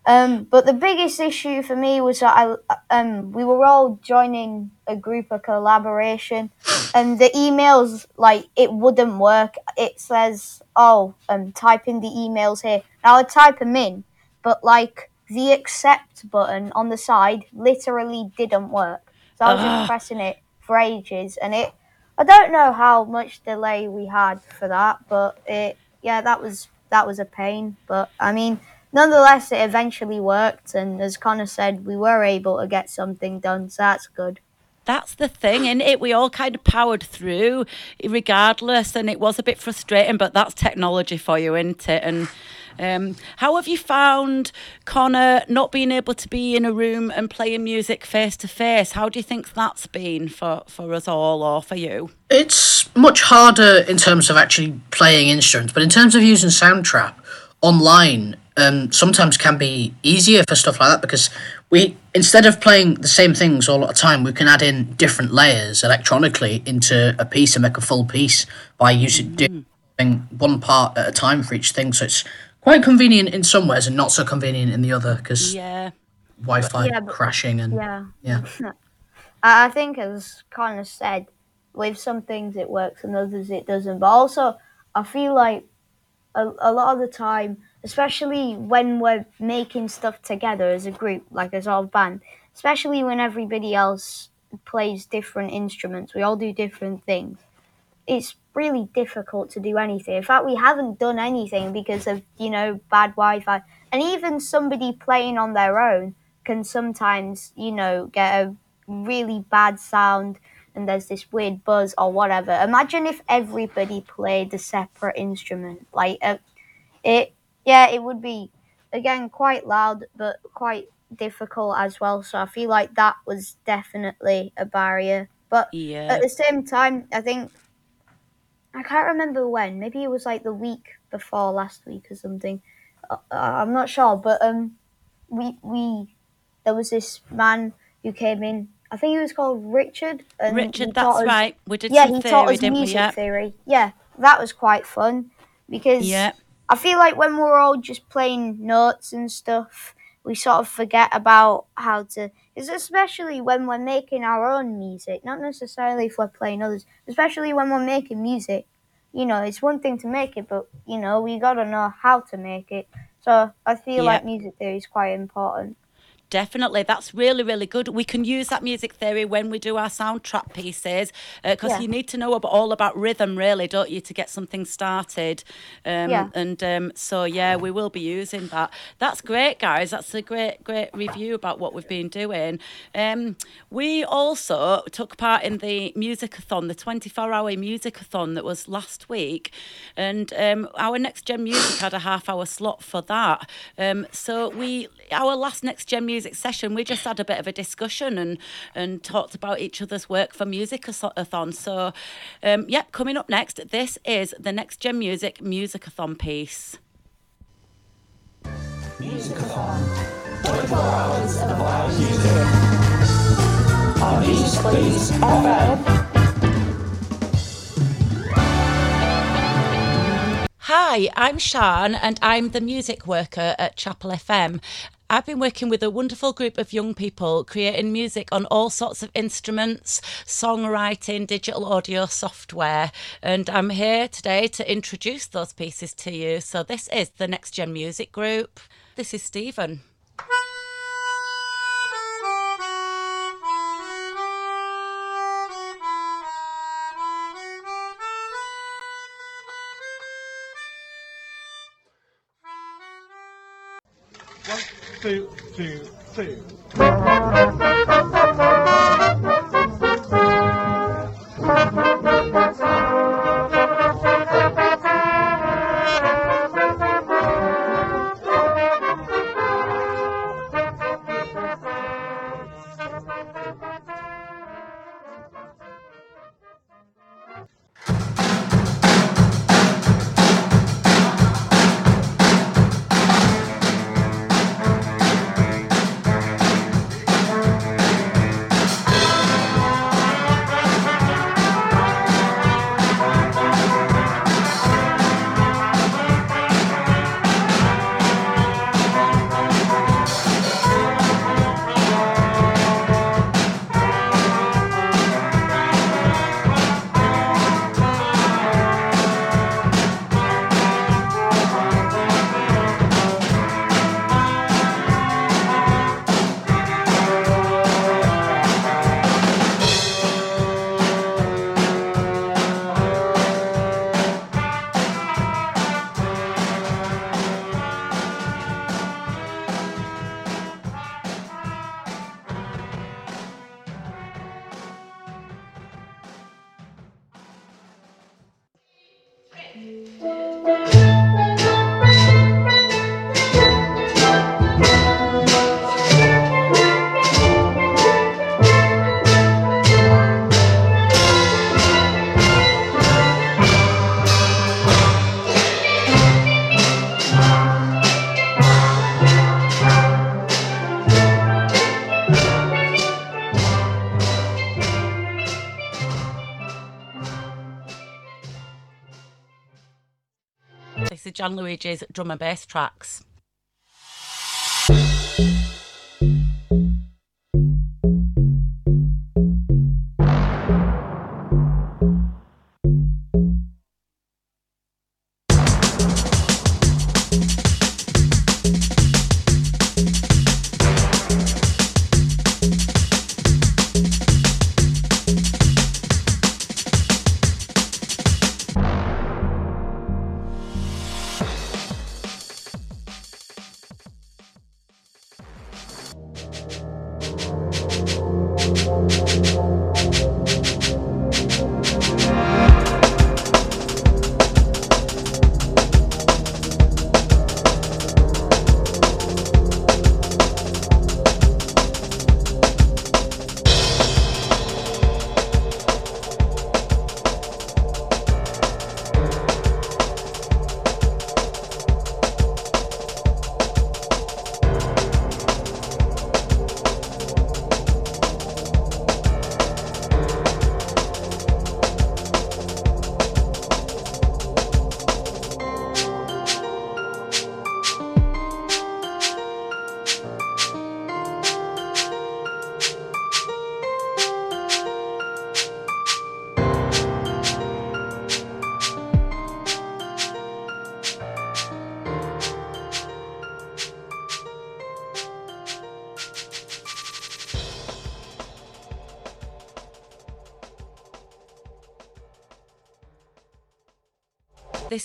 um, but the biggest issue for me was that I, um, we were all joining a group of collaboration, and the emails like it wouldn't work. It says, "Oh, um, type in the emails here." Now I type them in, but like the accept button on the side literally didn't work. So I was Ah. just pressing it for ages, and it. I don't know how much delay we had for that, but it. Yeah, that was that was a pain. But I mean, nonetheless, it eventually worked, and as Connor said, we were able to get something done, so that's good. That's the thing, is it? We all kind of powered through, regardless, and it was a bit frustrating, but that's technology for you, isn't it? And um, how have you found Connor not being able to be in a room and playing music face to face? How do you think that's been for for us all, or for you? It's much harder in terms of actually playing instruments, but in terms of using Soundtrap online, um, sometimes can be easier for stuff like that because we instead of playing the same things all at a time, we can add in different layers electronically into a piece and make a full piece by using doing one part at a time for each thing. So it's quite convenient in some ways and not so convenient in the other because Yeah. Wi-Fi Yeah, but- crashing and Yeah. yeah. I I think, as Connor said, with some things it works and others it doesn't. But also, I feel like a, a lot of the time, especially when we're making stuff together as a group, like as our band, especially when everybody else plays different instruments, we all do different things. It's really difficult to do anything. In fact, we haven't done anything because of you know bad Wi-Fi, and even somebody playing on their own can sometimes you know get a really bad sound and there's this weird buzz or whatever. Imagine if everybody played a separate instrument. Like uh, it, yeah, it would be again quite loud, but quite difficult as well. So I feel like that was definitely a barrier. But Yeah. at the same time, I think I can't remember when. Maybe it was like the week before last week or something. Uh, I'm not sure, but um, we we there was this man who came in. I think he was called Richard. And Richard, that's us- right. We did yeah, some he taught theory, us didn't we? music Yeah. theory. Yeah, that was quite fun because Yeah. I feel like when we're all just playing notes and stuff, we sort of forget about how to. It's especially when we're making our own music, not necessarily if we're playing others. Especially when we're making music, you know, it's one thing to make it, but you know, we gotta know how to make it. So I feel Yeah. like music theory is quite important. Definitely, that's really, really good. We can use that music theory when we do our Soundtrap pieces because Yeah. you need to know about, all about rhythm, really, don't you, to get something started. Um, Yeah. And um, so, yeah, we will be using that. That's great, guys. That's a great, great review about what we've been doing. Um, we also took part in the musicathon, the 24 hour musicathon that was last week. And um, our Next Gen Music had a half hour slot for that. Um, so we, our last Next Gen Music session, we just had a bit of a discussion and, and talked about each other's work for musicathon. So, um, yeah, coming up next, this is the Next Gen Music musicathon piece. Musicathon. 24 hours of live music. On Leeds FM. Hi, I'm Shan and I'm the music worker at Chapel FM. I've been working with a wonderful group of young people creating music on all sorts of instruments, songwriting, digital audio software, and I'm here today to introduce those pieces to you. So, this is the Next Gen Music Group. This is Stephen. Two, two, two. This is Gianluigi's drum and bass tracks.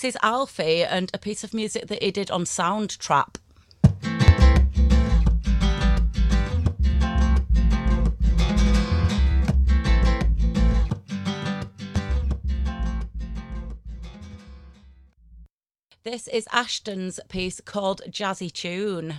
This is Alfie and a piece of music that he did on Soundtrap. This is Ashton's piece called Jazzy Tune.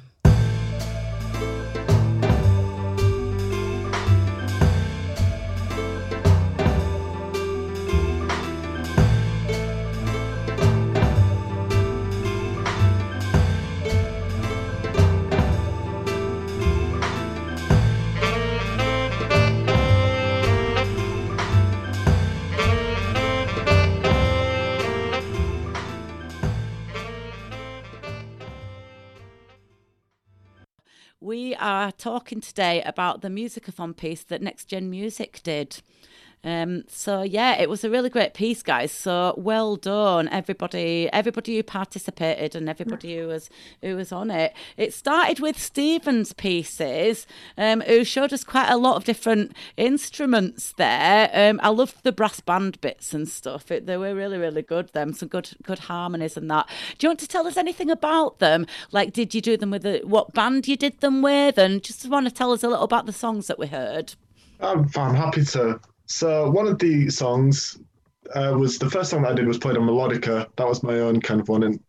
We are talking today about the musicathon piece that Next Gen Music did. Um, so yeah, it was a really great piece, guys. So well done, everybody, everybody who participated and everybody who was who was on it. It started with Stephen's pieces, um, who showed us quite a lot of different instruments there. Um, I loved the brass band bits and stuff. It, they were really, really good. Them some good, good harmonies and that. Do you want to tell us anything about them? Like, did you do them with what band you did them with, and just want to tell us a little about the songs that we heard? I'm, I'm happy to. So one of the songs uh, was the first song that I did was played on melodica. That was my own kind of one, and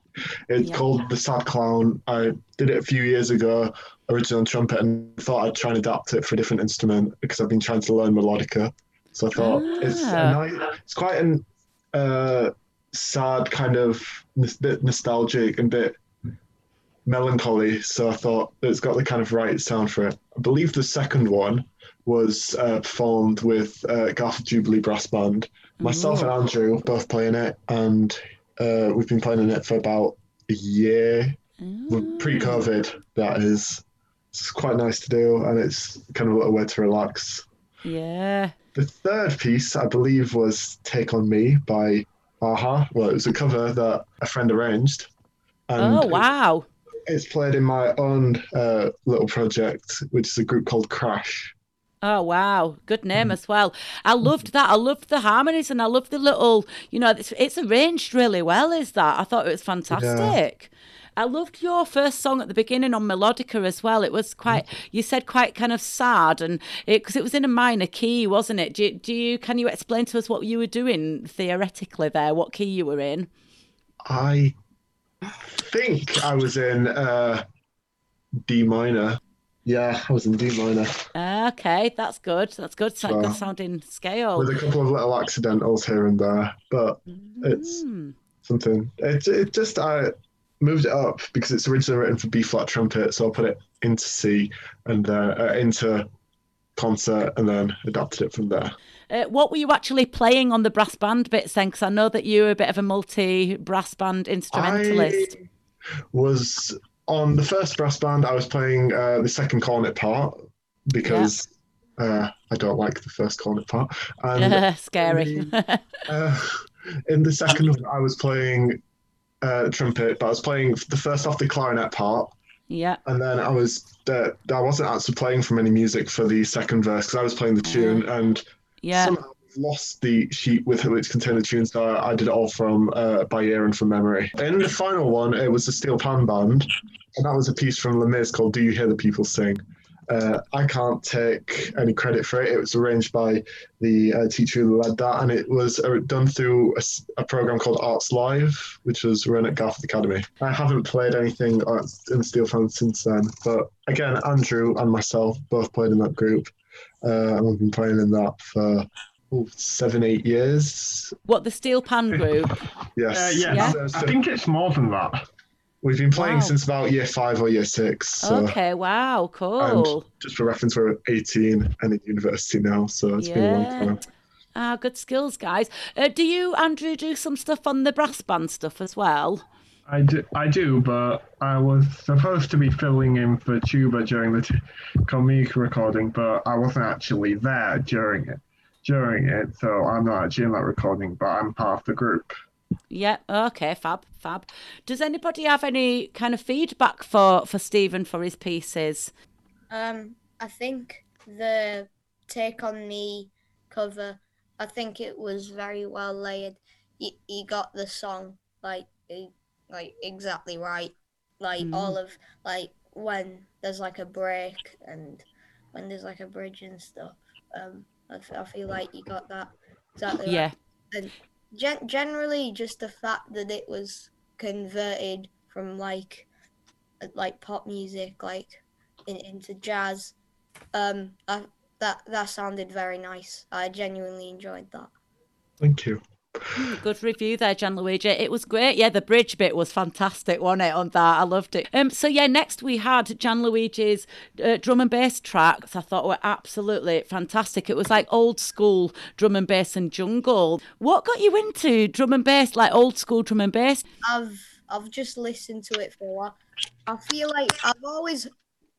it's Yeah. called "The Sad Clown." I did it a few years ago, originally on trumpet, and thought I'd try and adapt it for a different instrument because I've been trying to learn melodica. So I thought it's Ah. nice, it's quite an uh, sad kind of bit nostalgic and bit melancholy. So I thought it's got the kind of right sound for it. I believe the second one was uh, performed with uh, Garth Jubilee Brass Band. Myself and Andrew both playing it, and uh, we've been playing it for about a year, pre-COVID. That is, it's quite nice to do, and it's kind of a little way to relax. Yeah. The third piece, I believe, was "Take on Me" by a-ha. Well, it was a cover that a friend arranged. and oh wow. It's played in my own uh, little project, which is a group called Crash. Oh wow, good name Mm. as well. I loved that. I loved the harmonies and I loved the little, you know, it's, it's arranged really well. Is that? I thought it was fantastic. I loved your first song at the beginning on melodica as well. It was quite, you said quite kind of sad, and because it, was in a minor key, wasn't it? Do, you- do you can you explain to us what you were doing theoretically there? What key you were in? I think I was in uh, D minor. Yeah, I was in D minor Okay, that's good. That's good. It's a Well, good sounding scale. with a couple of little accidentals here and there, but it's Mm. something. It, it just I moved it up because it's originally written for B flat trumpet, so I put it into C and then uh, into concert and then adapted it from there. Uh, what were you actually playing on the brass band bits then? Because I know that you were a bit of a multi brass band instrumentalist. I was on the first brass band. I was playing uh, the second cornet part because uh, I don't like the first cornet part. And Scary. uh, in the second one, I was playing uh, trumpet, but I was playing the first off the clarinet part. yeah. And then I was uh, I wasn't actually playing from any music for the second verse because I was playing the tune and Yeah. somehow lost the sheet with which contained the tune, so I did it all from uh, by ear and from memory. And the final one, it was the Steel Pan Band, and that was a piece from Les Mis called "Do You Hear the People Sing." Uh, I can't take any credit for it. It was arranged by the uh, teacher who led that, and it was uh, done through a program called Arts Live, which was run at Garforth Academy. I haven't played anything in Steel Pan since then, but again, Andrew and myself both played in that group, uh, and we've been playing in that for oh, seven, eight years. What the steel pan group? Yes. Uh, yeah, Yeah. I, I think it's more than that. We've been playing Wow. since about year five or year six. So, Okay. Wow. cool. and Cool. just for reference, we're 18 and in university now, so it's been a long time. Ah, good skills, guys. Uh, do you, Andrew, do some stuff on the brass band stuff as well? I do, I do, but I was supposed to be filling in for tuba during the t- comic recording, but I wasn't actually there during it. During it, so I'm not actually in that recording, but I'm part of the group. Yeah. Okay. Fab. Fab. Does anybody have any kind of feedback for for Stephen for his pieces? Um, I think the take on me cover. I think it was very well layered. He, he got the song like e- like exactly right. Like Mm. all of like when there's like a break and when there's like a bridge and stuff. Um, I, f- I feel like you got that exactly. right. Yeah. And gen- generally, just the fact that it was converted from like uh, like pop music like in, into jazz. Um, I, that that sounded very nice. I genuinely enjoyed that. Thank you. Good review there, Gianluigi. It was great. Yeah, the bridge bit was fantastic, wasn't it? On that, I loved it. Um, so yeah, next we had Gianluigi's uh, drum and bass tracks. I thought were absolutely fantastic. It was like old school drum and bass and jungle. What got you into drum and bass, like old school drum and bass? I've I've just listened to it for a while. I feel like I've always,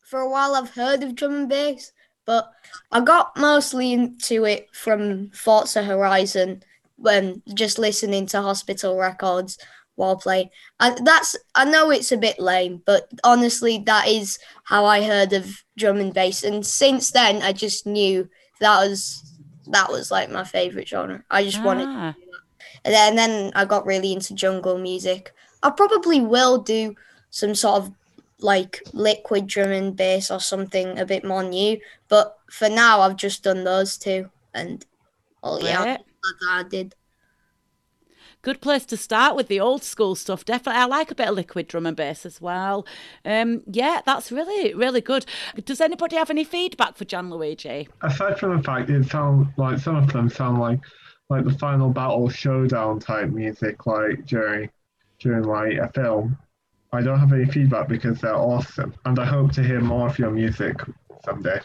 for a while, I've heard of drum and bass, but I got mostly into it from Forza Horizon when just listening to Hospital Records while playing. And that's I know it's a bit lame, but honestly, that is how I heard of drum and bass. And since then, I just knew that was that was like my favorite genre. I just wanted. Ah. And then, and then I got really into jungle music. I probably will do some sort of like liquid drum and bass or something a bit more new. But for now, I've just done those two. And oh yeah, Great. that's I did. Good place to start with the old school stuff. Definitely, I like a bit of liquid drum and bass as well. Um, yeah, that's really, really good. Does anybody have any feedback for Gianluigi? Aside from the fact it sounds like some of them sound like like the final battle showdown type music, like during during like a film. I don't have any feedback because they're awesome, and I hope to hear more of your music someday.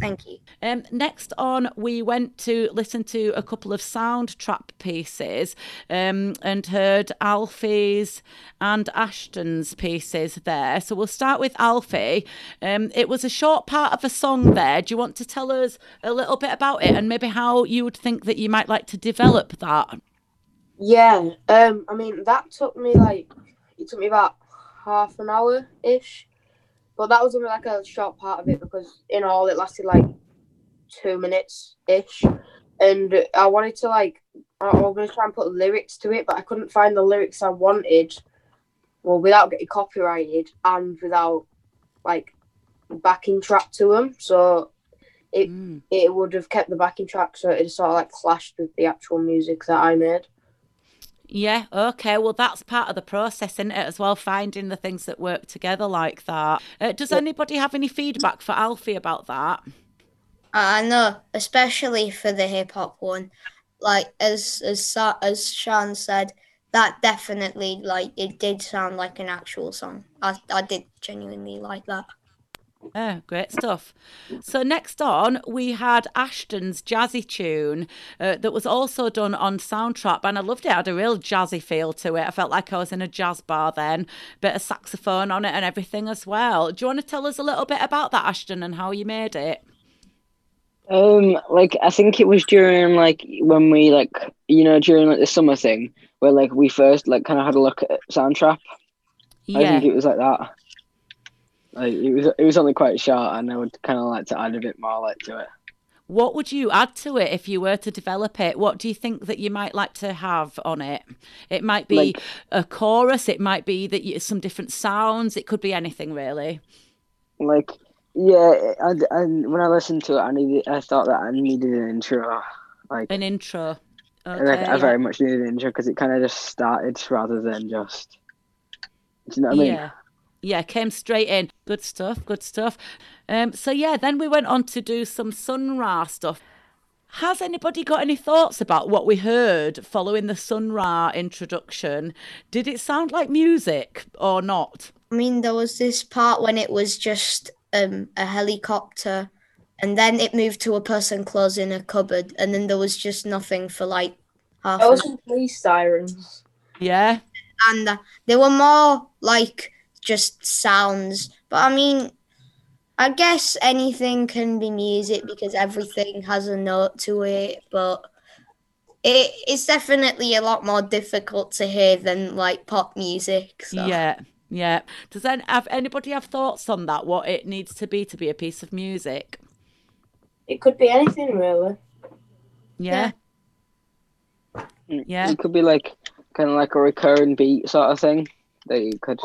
Thank you. Um, next on, we went to listen to a couple of Soundtrap pieces um, and heard Alfie's and Ashton's pieces there. So we'll start with Alfie. Um, it was a short part of a song there. Do you want to tell us a little bit about it and maybe how you would think that you might like to develop that? Yeah, um, I mean that took me like it took me about half an hour ish, but that was only like a short part of it because in all it lasted like two minutes ish, and I wanted to like I was gonna try and put lyrics to it, but I couldn't find the lyrics I wanted, well without getting copyrighted and without like backing track to them, so it mm. it would have kept the backing track, so it sort of like clashed with the actual music that I made. Yeah, okay. Well, that's part of the process, isn't it, as well, finding the things that work together like that. Uh, does anybody have any feedback for Alfie about that? I know, especially for the hip hop one. Like as as as Sean said, that definitely like it did sound like an actual song. I I did genuinely like that. Oh, great stuff. So next on, we had Ashton's jazzy tune uh, that was also done on Soundtrap, and I loved it. It had a real jazzy feel to it. I felt like I was in a jazz bar then. Bit of saxophone on it and everything as well. Do you want to tell us a little bit about that, Ashton, and how you made it? Um, like I think it was during like when we like you know during like the summer thing where like we first like kind of had a look at Soundtrap. I think it was like that. Like it was it was only quite short, and I would kind of like to add a bit more like to it. What would you add to it if you were to develop it? What do you think that you might like to have on it? It might be Like- a chorus. It might be that you, some different sounds. It could be anything really. Like yeah, I, and when I listened to it, I needed I thought that I needed an intro. Like An intro. and, like, Okay, I very much needed an intro because it kind of just started rather than just. Do you know what I mean? Yeah. Yeah, came straight in. Good stuff, good stuff. Um, so yeah, then we went on to do some Sun Ra stuff. Has anybody got any thoughts about what we heard following the Sun Ra introduction? Did it sound like music or not? I mean, there was this part when it was just um, a helicopter, and then it moved to a person closing a cupboard, and then there was just nothing for like half. There was some police sirens. Yeah. and uh, they were more like just sounds. But I mean, I guess anything can be music because everything has a note to it. But it's definitely a lot more difficult to hear than like pop music. So. Yeah, yeah. Does then have anybody have thoughts on that? What it needs to be to be a piece of music? It could be anything really. Yeah. Yeah. It could be like kind of like a recurring beat sort of thing that you could.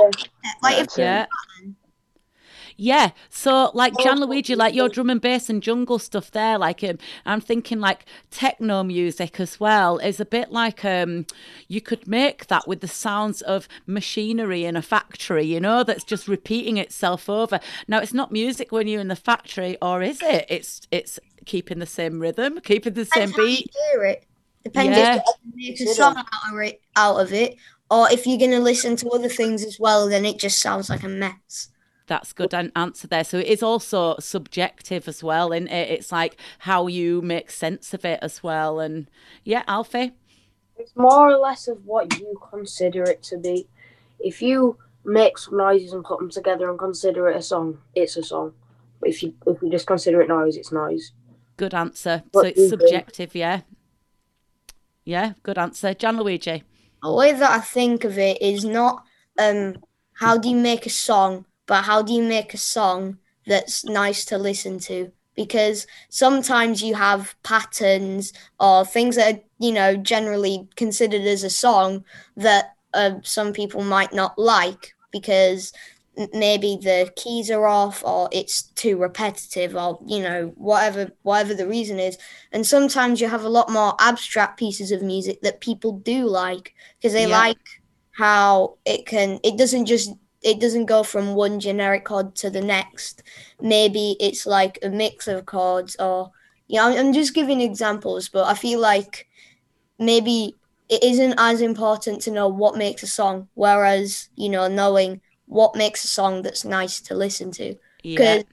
Like if. Yeah. Yeah, so like Gianluigi, like your drum and bass and jungle stuff there, like um, I'm thinking like techno music as well is a bit like um, you could make that with the sounds of machinery in a factory, you know, that's just repeating itself over. Now it's not music when you're in the factory, or is it? It's it's keeping the same rhythm, keeping the same Depends beat. hear it. Depends Yeah. if you make a song out of it, out of it, or if you're going to listen to other things as well, then it just sounds like a mess. That's good an answer there. So it is also subjective as well, and it? It's like how you make sense of it as well. And yeah, Alfie. It's more or less of what you consider it to be. If you make some noises and put them together and consider it a song, it's a song. But if you if you just consider it noise, it's noise. Good answer. What so it's do think? subjective, yeah. Yeah, good answer. Gianluigi. The way that I think of it is not um how do you make a song, but how do you make a song that's nice to listen to? Because sometimes you have patterns or things that are, you know, generally considered as a song that uh, some people might not like because maybe the keys are off or it's too repetitive or you know whatever whatever the reason is and sometimes you have a lot more abstract pieces of music that people do like because they Yeah. like how it can it doesn't just it doesn't go from one generic chord to the next maybe it's like a mix of chords or yeah I'm, I'm just giving examples but i feel like maybe it isn't as important to know what makes a song whereas you know knowing what makes a song that's nice to listen to Yeah.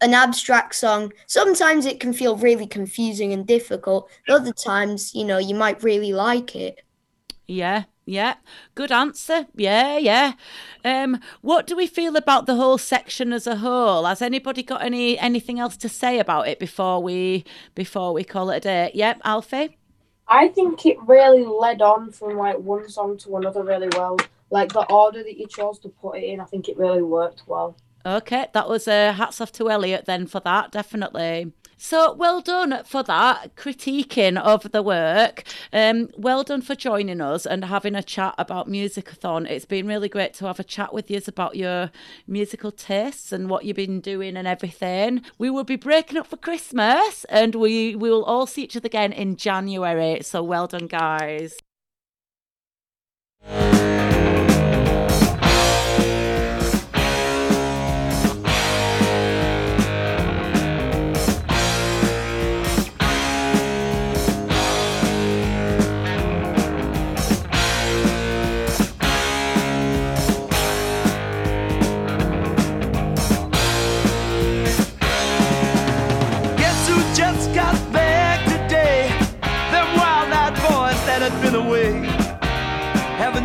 an abstract song sometimes it can feel really confusing and difficult other times you know you might really like it Yeah, yeah. Good answer. Yeah, yeah. Um, what do we feel about the whole section as a whole? Has anybody got any anything else to say about it before we before we call it a day? Yep, Alfie. I think it really led on from like one song to another really well. Like the order that you chose to put it in, I think it really worked well. Okay, that was uh, hats off to Elliot then for that, definitely. So well done for that critiquing of the work. Um, well done for joining us and having a chat about Musicathon. It's been really great to have a chat with you about your musical tastes and what you've been doing and everything. We will be breaking up for Christmas and we, we will all see each other again in January. So well done, guys.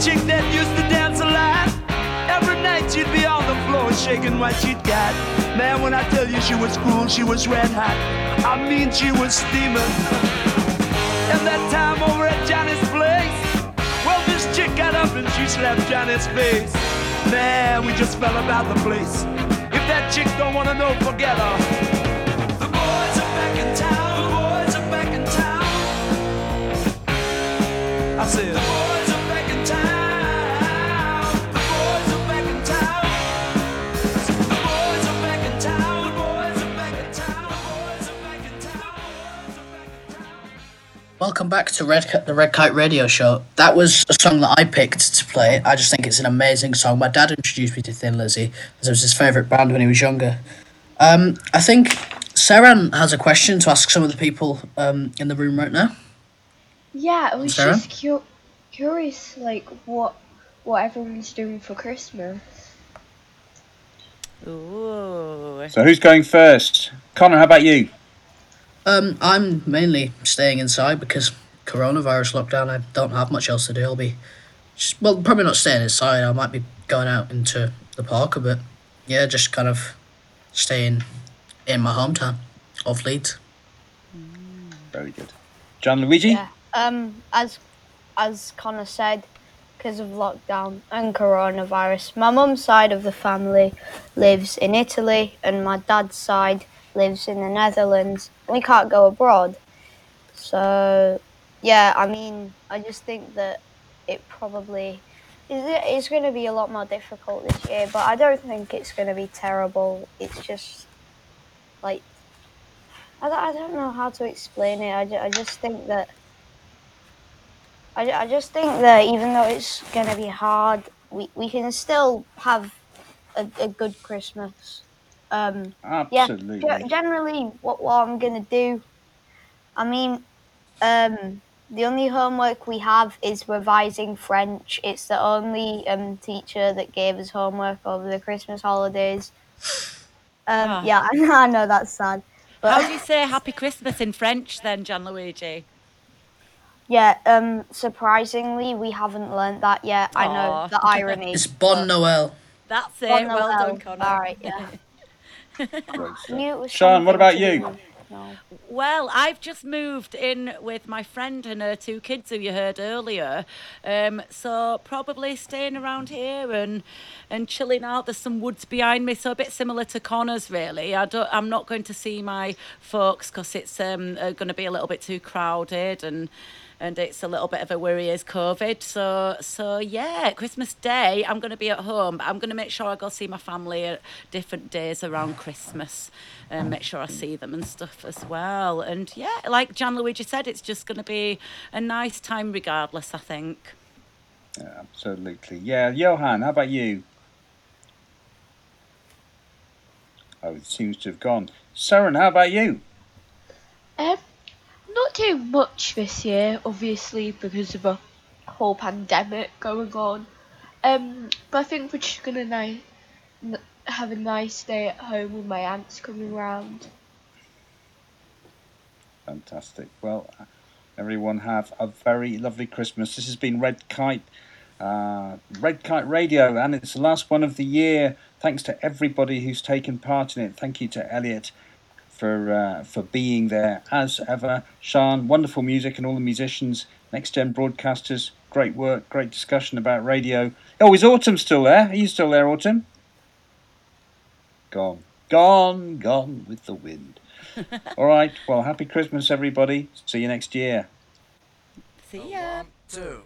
Chick that used to dance a lot? Every night she'd be on the floor shaking what she'd got. Man, when I tell you she was cool, she was red hot. I mean, she was steaming. And that time over at Johnny's place, well, this chick got up and she slapped Johnny's face. Man, we just fell about the place. If that chick don't wanna know, forget her. The boys are back in town. The boys are back in town. I said, Welcome back to Red Ki- the Red Kite Radio Show. That was a song that I picked to play. I just think it's an amazing song. My dad introduced me to Thin Lizzy as it was his favourite band when he was younger. Um, I think Seren has a question to ask some of the people um, in the room right now. Yeah, I was Sarah? just cu- curious, like what what everyone's doing for Christmas. Ooh. So who's going first? Connor, how about you? Um, I'm mainly staying inside because coronavirus lockdown. I don't have much else to do. I'll be, just, well, probably not staying inside. I might be going out into the park a bit. Yeah, just kind of staying in my hometown of Leeds. Very good. Gianluigi? Yeah. Um, as as Connor said, because of lockdown and coronavirus, my mum's side of the family lives in Italy, and my dad's side lives in the Netherlands. We can't go abroad, so yeah. I mean, I just think that it probably is. It's going to be a lot more difficult this year, but I don't think it's going to be terrible. It's just like I don't, I don't know how to explain it. I, I just think that I, I just think that even though it's going to be hard, we, we can still have a, a good Christmas. Um, Absolutely. Yeah, ge- generally, what, what I'm going to do, I mean, um, the only homework we have is revising French. It's the only um, teacher that gave us homework over the Christmas holidays. Um, Ah. Yeah, I know, I know that's sad. But How do you say Happy Christmas in French then, Gianluigi? Yeah, um, surprisingly, we haven't learned that yet. I know the irony. It's Bon Noel. That's it. Bon well Noel. done, Connor. All right, yeah. Knew it was Sean, what something about to you? do no. Well, I've just moved in with my friend and her two kids who you heard earlier. Um, so probably staying around here and and chilling out. There's some woods behind me, so a bit similar to Connor's really. I don't I'm not going to see my folks because it's um uh, going to be a little bit too crowded and and it's a little bit of a worry as COVID. So so yeah, Christmas Day I'm going to be at home. But I'm going to make sure I go see my family at different days around Christmas and make sure I see them and stuff as well. And yeah, like Gianluigi said, it's just going to be a nice time regardless. I think. Yeah, absolutely. Yeah, Johan, how about you? Oh, it seems to have gone. Seren, how about you? Um, not doing much this year, obviously because of a whole pandemic going on. Um, but I think we're just gonna ni- have a nice day at home with my aunts coming round. Fantastic. Well, everyone have a very lovely Christmas. This has been Red Kite, uh, Red Kite Radio, and it's the last one of the year. Thanks to everybody who's taken part in it. Thank you to Elliot for uh, for being there as ever. Sean, wonderful music, and all the musicians, next gen broadcasters. Great work, great discussion about radio. Oh, is Autumn still there? Are you still there, Autumn? Gone, gone, gone with the wind. All right. Well, happy Christmas, everybody. See you next year. See ya. Two.